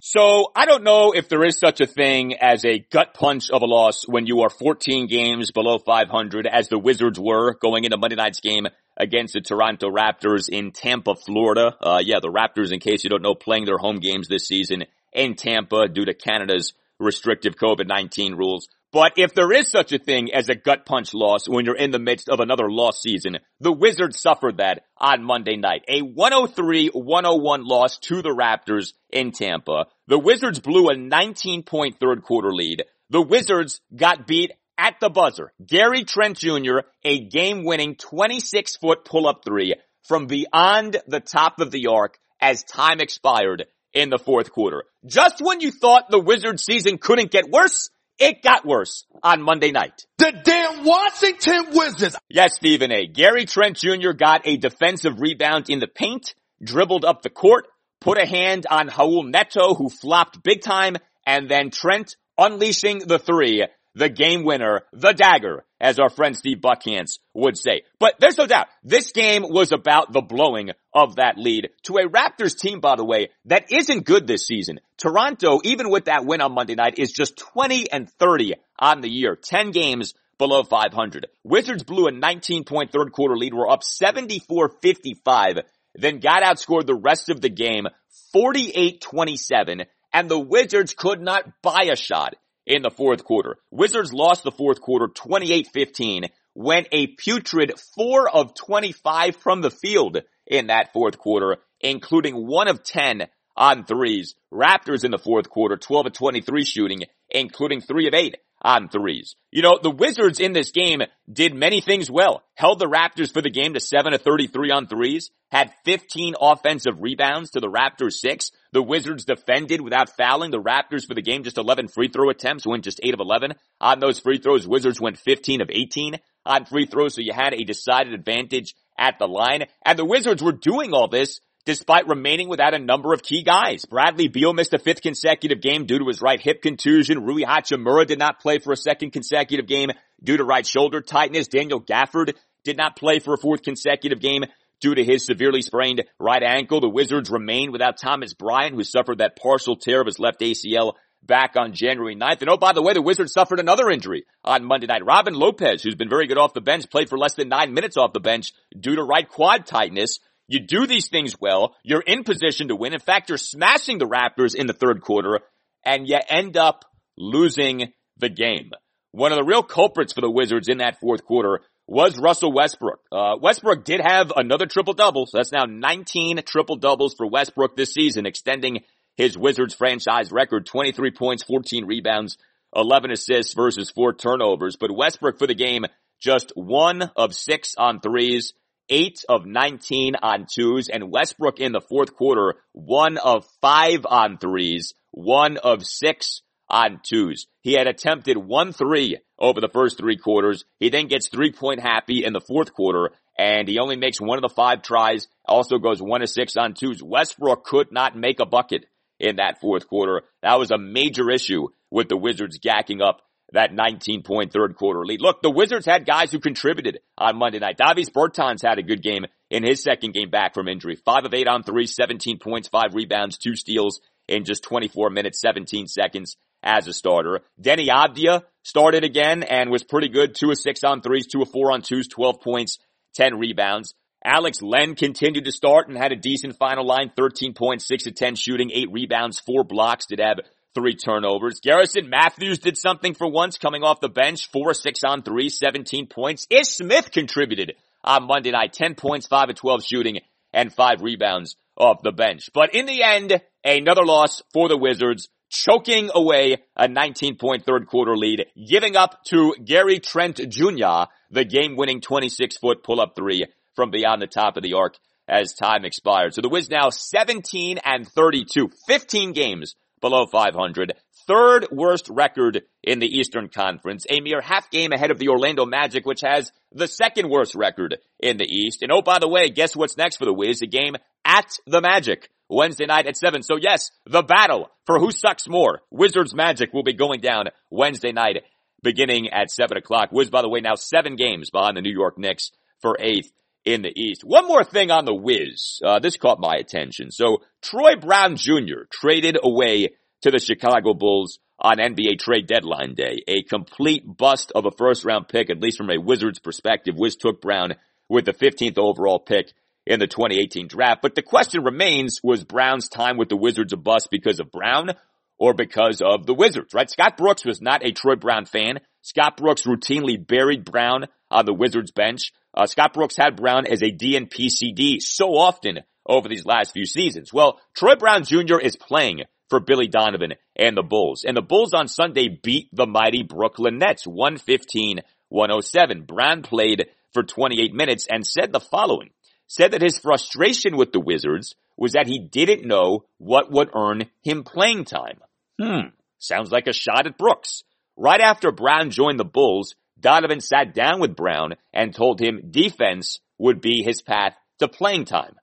So I don't know if there is such a thing as a gut punch of a loss when you are 14 games below 500 as the Wizards were going into Monday night's game against the Toronto Raptors in Tampa, Florida. Uh, yeah, the Raptors, in case you don't know, playing their home games this season in Tampa due to Canada's restrictive COVID-19 rules. But if there is such a thing as a gut punch loss when you're in the midst of another loss season, the Wizards suffered that on Monday night. A 103-101 loss to the Raptors in Tampa. The Wizards blew a 19 point third quarter lead. The Wizards got beat at the buzzer. Gary Trent Jr., a game winning 26 foot pull up three from beyond the top of the arc as time expired in the fourth quarter. Just when you thought the Wizards season couldn't get worse, it got worse on Monday night. The damn Washington Wizards. Yes, Stephen A. Gary Trent Jr. got a defensive rebound in the paint, dribbled up the court, put a hand on Raul Neto, who flopped big time, and then Trent unleashing the three the game winner, the dagger, as our friend Steve Buckhantz would say. But there's no doubt, this game was about the blowing of that lead to a Raptors team, by the way, that isn't good this season. Toronto, even with that win on Monday night, is just 20 and 30 on the year. 10 games below 500. Wizards blew a 19 point third quarter lead, were up 74-55, then got outscored the rest of the game 48-27, and the Wizards could not buy a shot in the fourth quarter. Wizards lost the fourth quarter 28-15, went a putrid 4 of 25 from the field in that fourth quarter, including 1 of 10 on threes. Raptors in the fourth quarter, 12 of 23 shooting, including 3 of 8 on threes. You know, the Wizards in this game did many things well. Held the Raptors for the game to 7 of 33 on threes, had 15 offensive rebounds to the Raptors 6. The Wizards defended without fouling the Raptors for the game, just 11 free throw attempts, went just 8 of 11. On those free throws, Wizards went 15 of 18 on free throws, so you had a decided advantage at the line. And the Wizards were doing all this despite remaining without a number of key guys. Bradley Beal missed a fifth consecutive game due to his right hip contusion. Rui Hachimura did not play for a second consecutive game due to right shoulder tightness. Daniel Gafford did not play for a fourth consecutive game due to his severely sprained right ankle. The Wizards remain without Thomas Bryant, who suffered that partial tear of his left ACL back on January 9th. And oh, by the way, the Wizards suffered another injury on Monday night. Robin Lopez, who's been very good off the bench, played for less than nine minutes off the bench due to right quad tightness. You do these things well. You're in position to win. In fact, you're smashing the Raptors in the third quarter and you end up losing the game. One of the real culprits for the Wizards in that fourth quarter was Russell Westbrook. Uh, Westbrook did have another triple double. So that's now 19 triple doubles for Westbrook this season, extending his Wizards franchise record, 23 points, 14 rebounds, 11 assists versus four turnovers. But Westbrook for the game, just one of six on threes, 8 of 19 on twos, and Westbrook in the fourth quarter, 1 of 5 on threes, 1 of 6 on twos. He had attempted 1 3 over the first three quarters. He then gets three point happy in the fourth quarter, and he only makes one of the five tries, also goes 1 of 6 on twos. Westbrook could not make a bucket in that fourth quarter. That was a major issue with the Wizards gacking up that 19 point third quarter lead. Look, the Wizards had guys who contributed on Monday night. Davis Bertans had a good game in his second game back from injury. Five of eight on three, 17 points, five rebounds, two steals in just 24 minutes, 17 seconds as a starter. Deni Avdija started again and was pretty good. Two of six on threes, two of four on twos, 12 points, 10 rebounds. Alex Len continued to start and had a decent final line, 13 points, 6 of 10 shooting, 8 rebounds, 4 blocks, did have three turnovers. Garrison Matthews did something for once coming off the bench, four, six on three, 17 points. Ish Smith contributed on Monday night, 10 points, five of 12 shooting and five rebounds off the bench. But in the end, another loss for the Wizards, choking away a 19 point third quarter lead, giving up to Gary Trent Jr., the game winning 26 foot pull up three from beyond the top of the arc as time expired. So the Wiz now 17 and 32, 15 games below 500. Third worst record in the Eastern Conference, a mere half game ahead of the Orlando Magic, which has the second worst record in the East. And oh, by the way, guess what's next for the Wiz? A game at the Magic. Wednesday night at 7. So yes, the battle for who sucks more. Wizards Magic will be going down Wednesday night beginning at 7 o'clock. Wiz, by the way, now seven games behind the New York Knicks for eighth in the East. One more thing on the Wiz. Uh, this caught my attention. So Troy Brown Jr. traded away to the Chicago Bulls on NBA trade deadline day. A complete bust of a first round pick, at least from a Wizards perspective. Wiz took Brown with the 15th overall pick in the 2018 draft. But the question remains, was Brown's time with the Wizards a bust because of Brown or because of the Wizards, right? Scott Brooks was not a Troy Brown fan. Scott Brooks routinely buried Brown on the Wizards bench. Uh, Scott Brooks had Brown as a DNP CD so often over these last few seasons. Well, Troy Brown Jr. is playing for Billy Donovan and the Bulls. And the Bulls on Sunday beat the mighty Brooklyn Nets 115-107. Brown played for 28 minutes and said the following. Said that his frustration with the Wizards was that he didn't know what would earn him playing time. Hmm, sounds like a shot at Brooks. Right after Brown joined the Bulls, Donovan sat down with Brown and told him defense would be his path to playing time.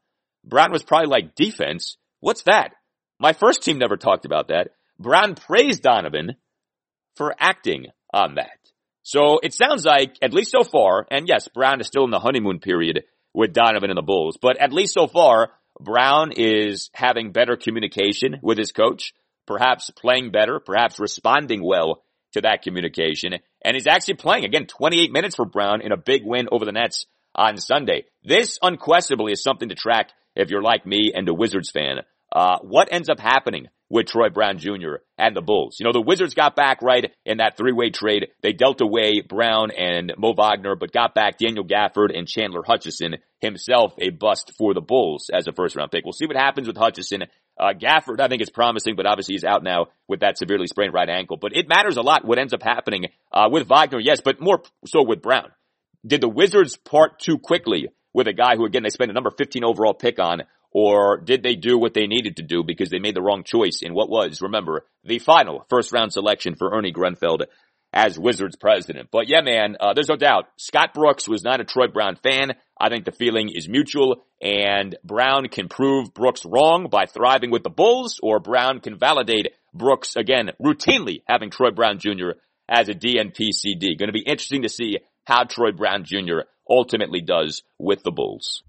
Brown was probably like, defense? What's that? My first team never talked about that. Brown praised Donovan for acting on that. So it sounds like, at least so far, and yes, Brown is still in the honeymoon period with Donovan and the Bulls, but at least so far, Brown is having better communication with his coach, perhaps playing better, perhaps responding well to that communication, and he's actually playing again 28 minutes for Brown in a big win over the Nets on Sunday. This unquestionably is something to track if you're like me and a Wizards fan. Uh, what ends up happening with Troy Brown Jr. and the Bulls? You know, the Wizards got back right in that three-way trade. They dealt away Brown and Mo Wagner, but got back Daniel Gafford and Chandler Hutchison, himself a bust for the Bulls as a first-round pick. We'll see what happens with Hutchison. Uh, Gafford, I think is promising, but obviously he's out now with that severely sprained right ankle. But it matters a lot what ends up happening, uh, with Wagner, yes, but more so with Brown. Did the Wizards part too quickly with a guy who again they spent a number 15 overall pick on or did they do what they needed to do because they made the wrong choice in what was, remember, the final first round selection for Ernie Grunfeld as Wizards president. But yeah, man, uh, there's no doubt. Scott Brooks was not a Troy Brown fan. I think the feeling is mutual and Brown can prove Brooks wrong by thriving with the Bulls or Brown can validate Brooks again, routinely having Troy Brown Jr. as a DNP-CD. Going to be interesting to see how Troy Brown Jr. ultimately does with the Bulls.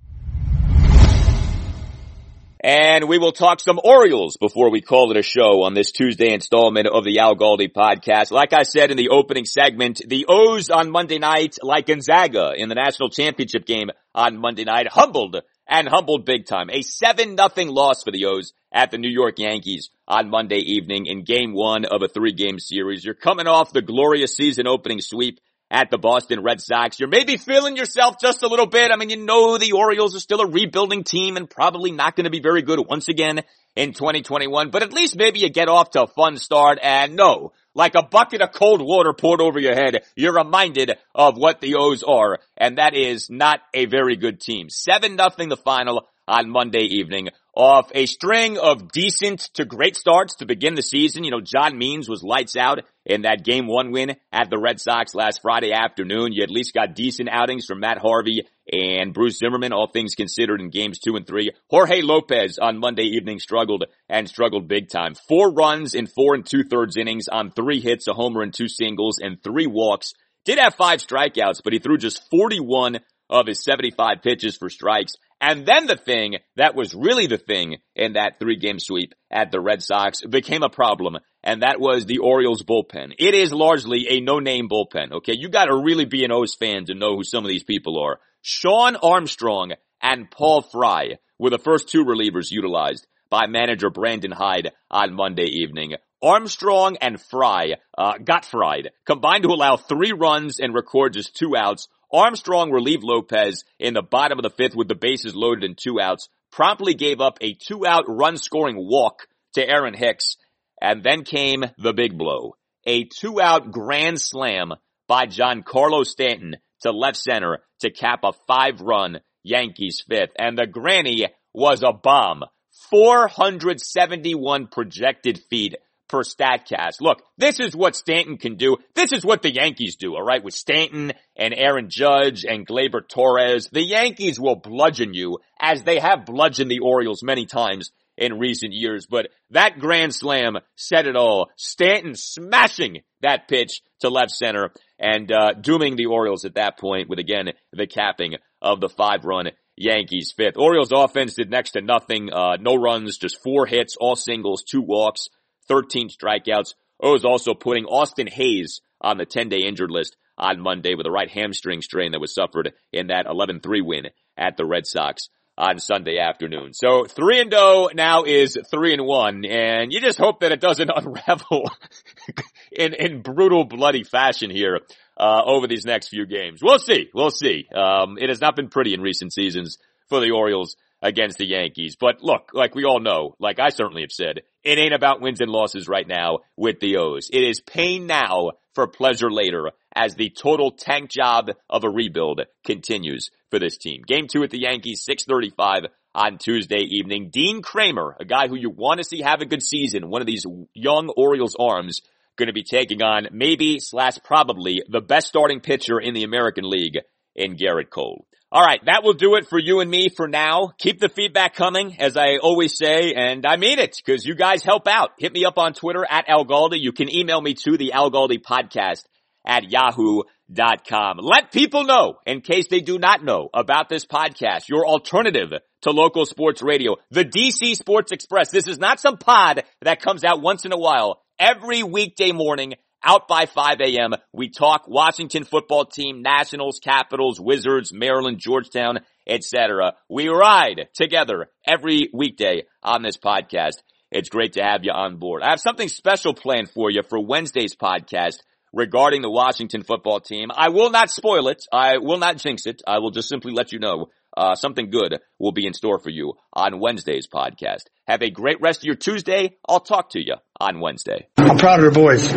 And we will talk some Orioles before we call it a show on this Tuesday installment of the Al Galdi podcast. Like I said in the opening segment, the O's on Monday night, like Gonzaga in the national championship game on Monday night, humbled and humbled big time. A 7 nothing loss for the O's at the New York Yankees on Monday evening in game one of a three game series. You're coming off the glorious season opening sweep at the Boston Red Sox. You're maybe feeling yourself just a little bit. I mean, you know the Orioles are still a rebuilding team and probably not going to be very good once again in 2021, but at least maybe you get off to a fun start and no, like a bucket of cold water poured over your head, you're reminded of what the O's are, and that is not a very good team. 7 nothing the final on Monday evening off a string of decent to great starts to begin the season. You know, John Means was lights out in that game one win at the Red Sox last Friday afternoon. You at least got decent outings from Matt Harvey and Bruce Zimmermann, all things considered in games two and three. Jorge Lopez on Monday evening struggled and struggled big time. Four runs in four and two thirds innings on three hits, a homer and two singles and three walks. Did have five strikeouts, but he threw just 41 of his 75 pitches for strikes. And then the thing that was really the thing in that three game sweep at the Red Sox became a problem. And that was the Orioles bullpen. It is largely a no name bullpen. Okay. You gotta really be an O's fan to know who some of these people are. Shawn Armstrong and Paul Fry were the first two relievers utilized by manager Brandon Hyde on Monday evening. Armstrong and Fry uh, got fried, combined to allow three runs and record just two outs Armstrong relieved Lopez in the bottom of the fifth with the bases loaded and two outs, promptly gave up a two out run scoring walk to Aaron Hicks, and then came the big blow. A two out grand slam by Giancarlo Stanton to left center to cap a five run Yankees fifth. And the granny was a bomb. 471 projected feet per StatCast. Look, this is what Stanton can do. This is what the Yankees do, alright? With Stanton and Aaron Judge and Gleyber Torres, the Yankees will bludgeon you as they have bludgeoned the Orioles many times in recent years. But that grand slam said it all. Stanton smashing that pitch to left center and uh, dooming the Orioles at that point with again the capping of the five run Yankees fifth. Orioles offense did next to nothing. Uh, no runs, just four hits, all singles, two walks. 13 strikeouts. O's also putting Austin Hays on the 10 day injured list on Monday with a right hamstring strain that was suffered in that 11-3 win at the Red Sox on Sunday afternoon. So 3 and 0 now is 3 and 1 and you just hope that it doesn't unravel in, in brutal bloody fashion here, uh, over these next few games. We'll see. We'll see. Um, it has not been pretty in recent seasons for the Orioles against the Yankees. But look, like we all know, like I certainly have said, it ain't about wins and losses right now with the O's. It is pain now for pleasure later as the total tank job of a rebuild continues for this team. Game two at the Yankees, 635 on Tuesday evening. Dean Kremer, a guy who you want to see have a good season, one of these young Orioles arms, going to be taking on maybe slash probably the best starting pitcher in the American League in Gerrit Cole. All right, that will do it for you and me for now. Keep the feedback coming, as I always say, and I mean it, because you guys help out. Hit me up on Twitter at Al Galdi. You can email me to the Al Galdi podcast at yahoo.com. Let people know, in case they do not know about this podcast, your alternative to local sports radio, the DC Sports Express. This is not some pod that comes out once in a while. Every weekday morning, out by 5 a.m. We talk Washington football team, Nationals, Capitals, Wizards, Maryland, Georgetown, etc. We ride together every weekday on this podcast. It's great to have you on board. I have something special planned for you for Wednesday's podcast regarding the Washington football team. I will not spoil it. I will not jinx it. I will just simply let you know uh, something good will be in store for you on Wednesday's podcast. Have a great rest of your Tuesday. I'll talk to you on Wednesday. I'm proud of your voice.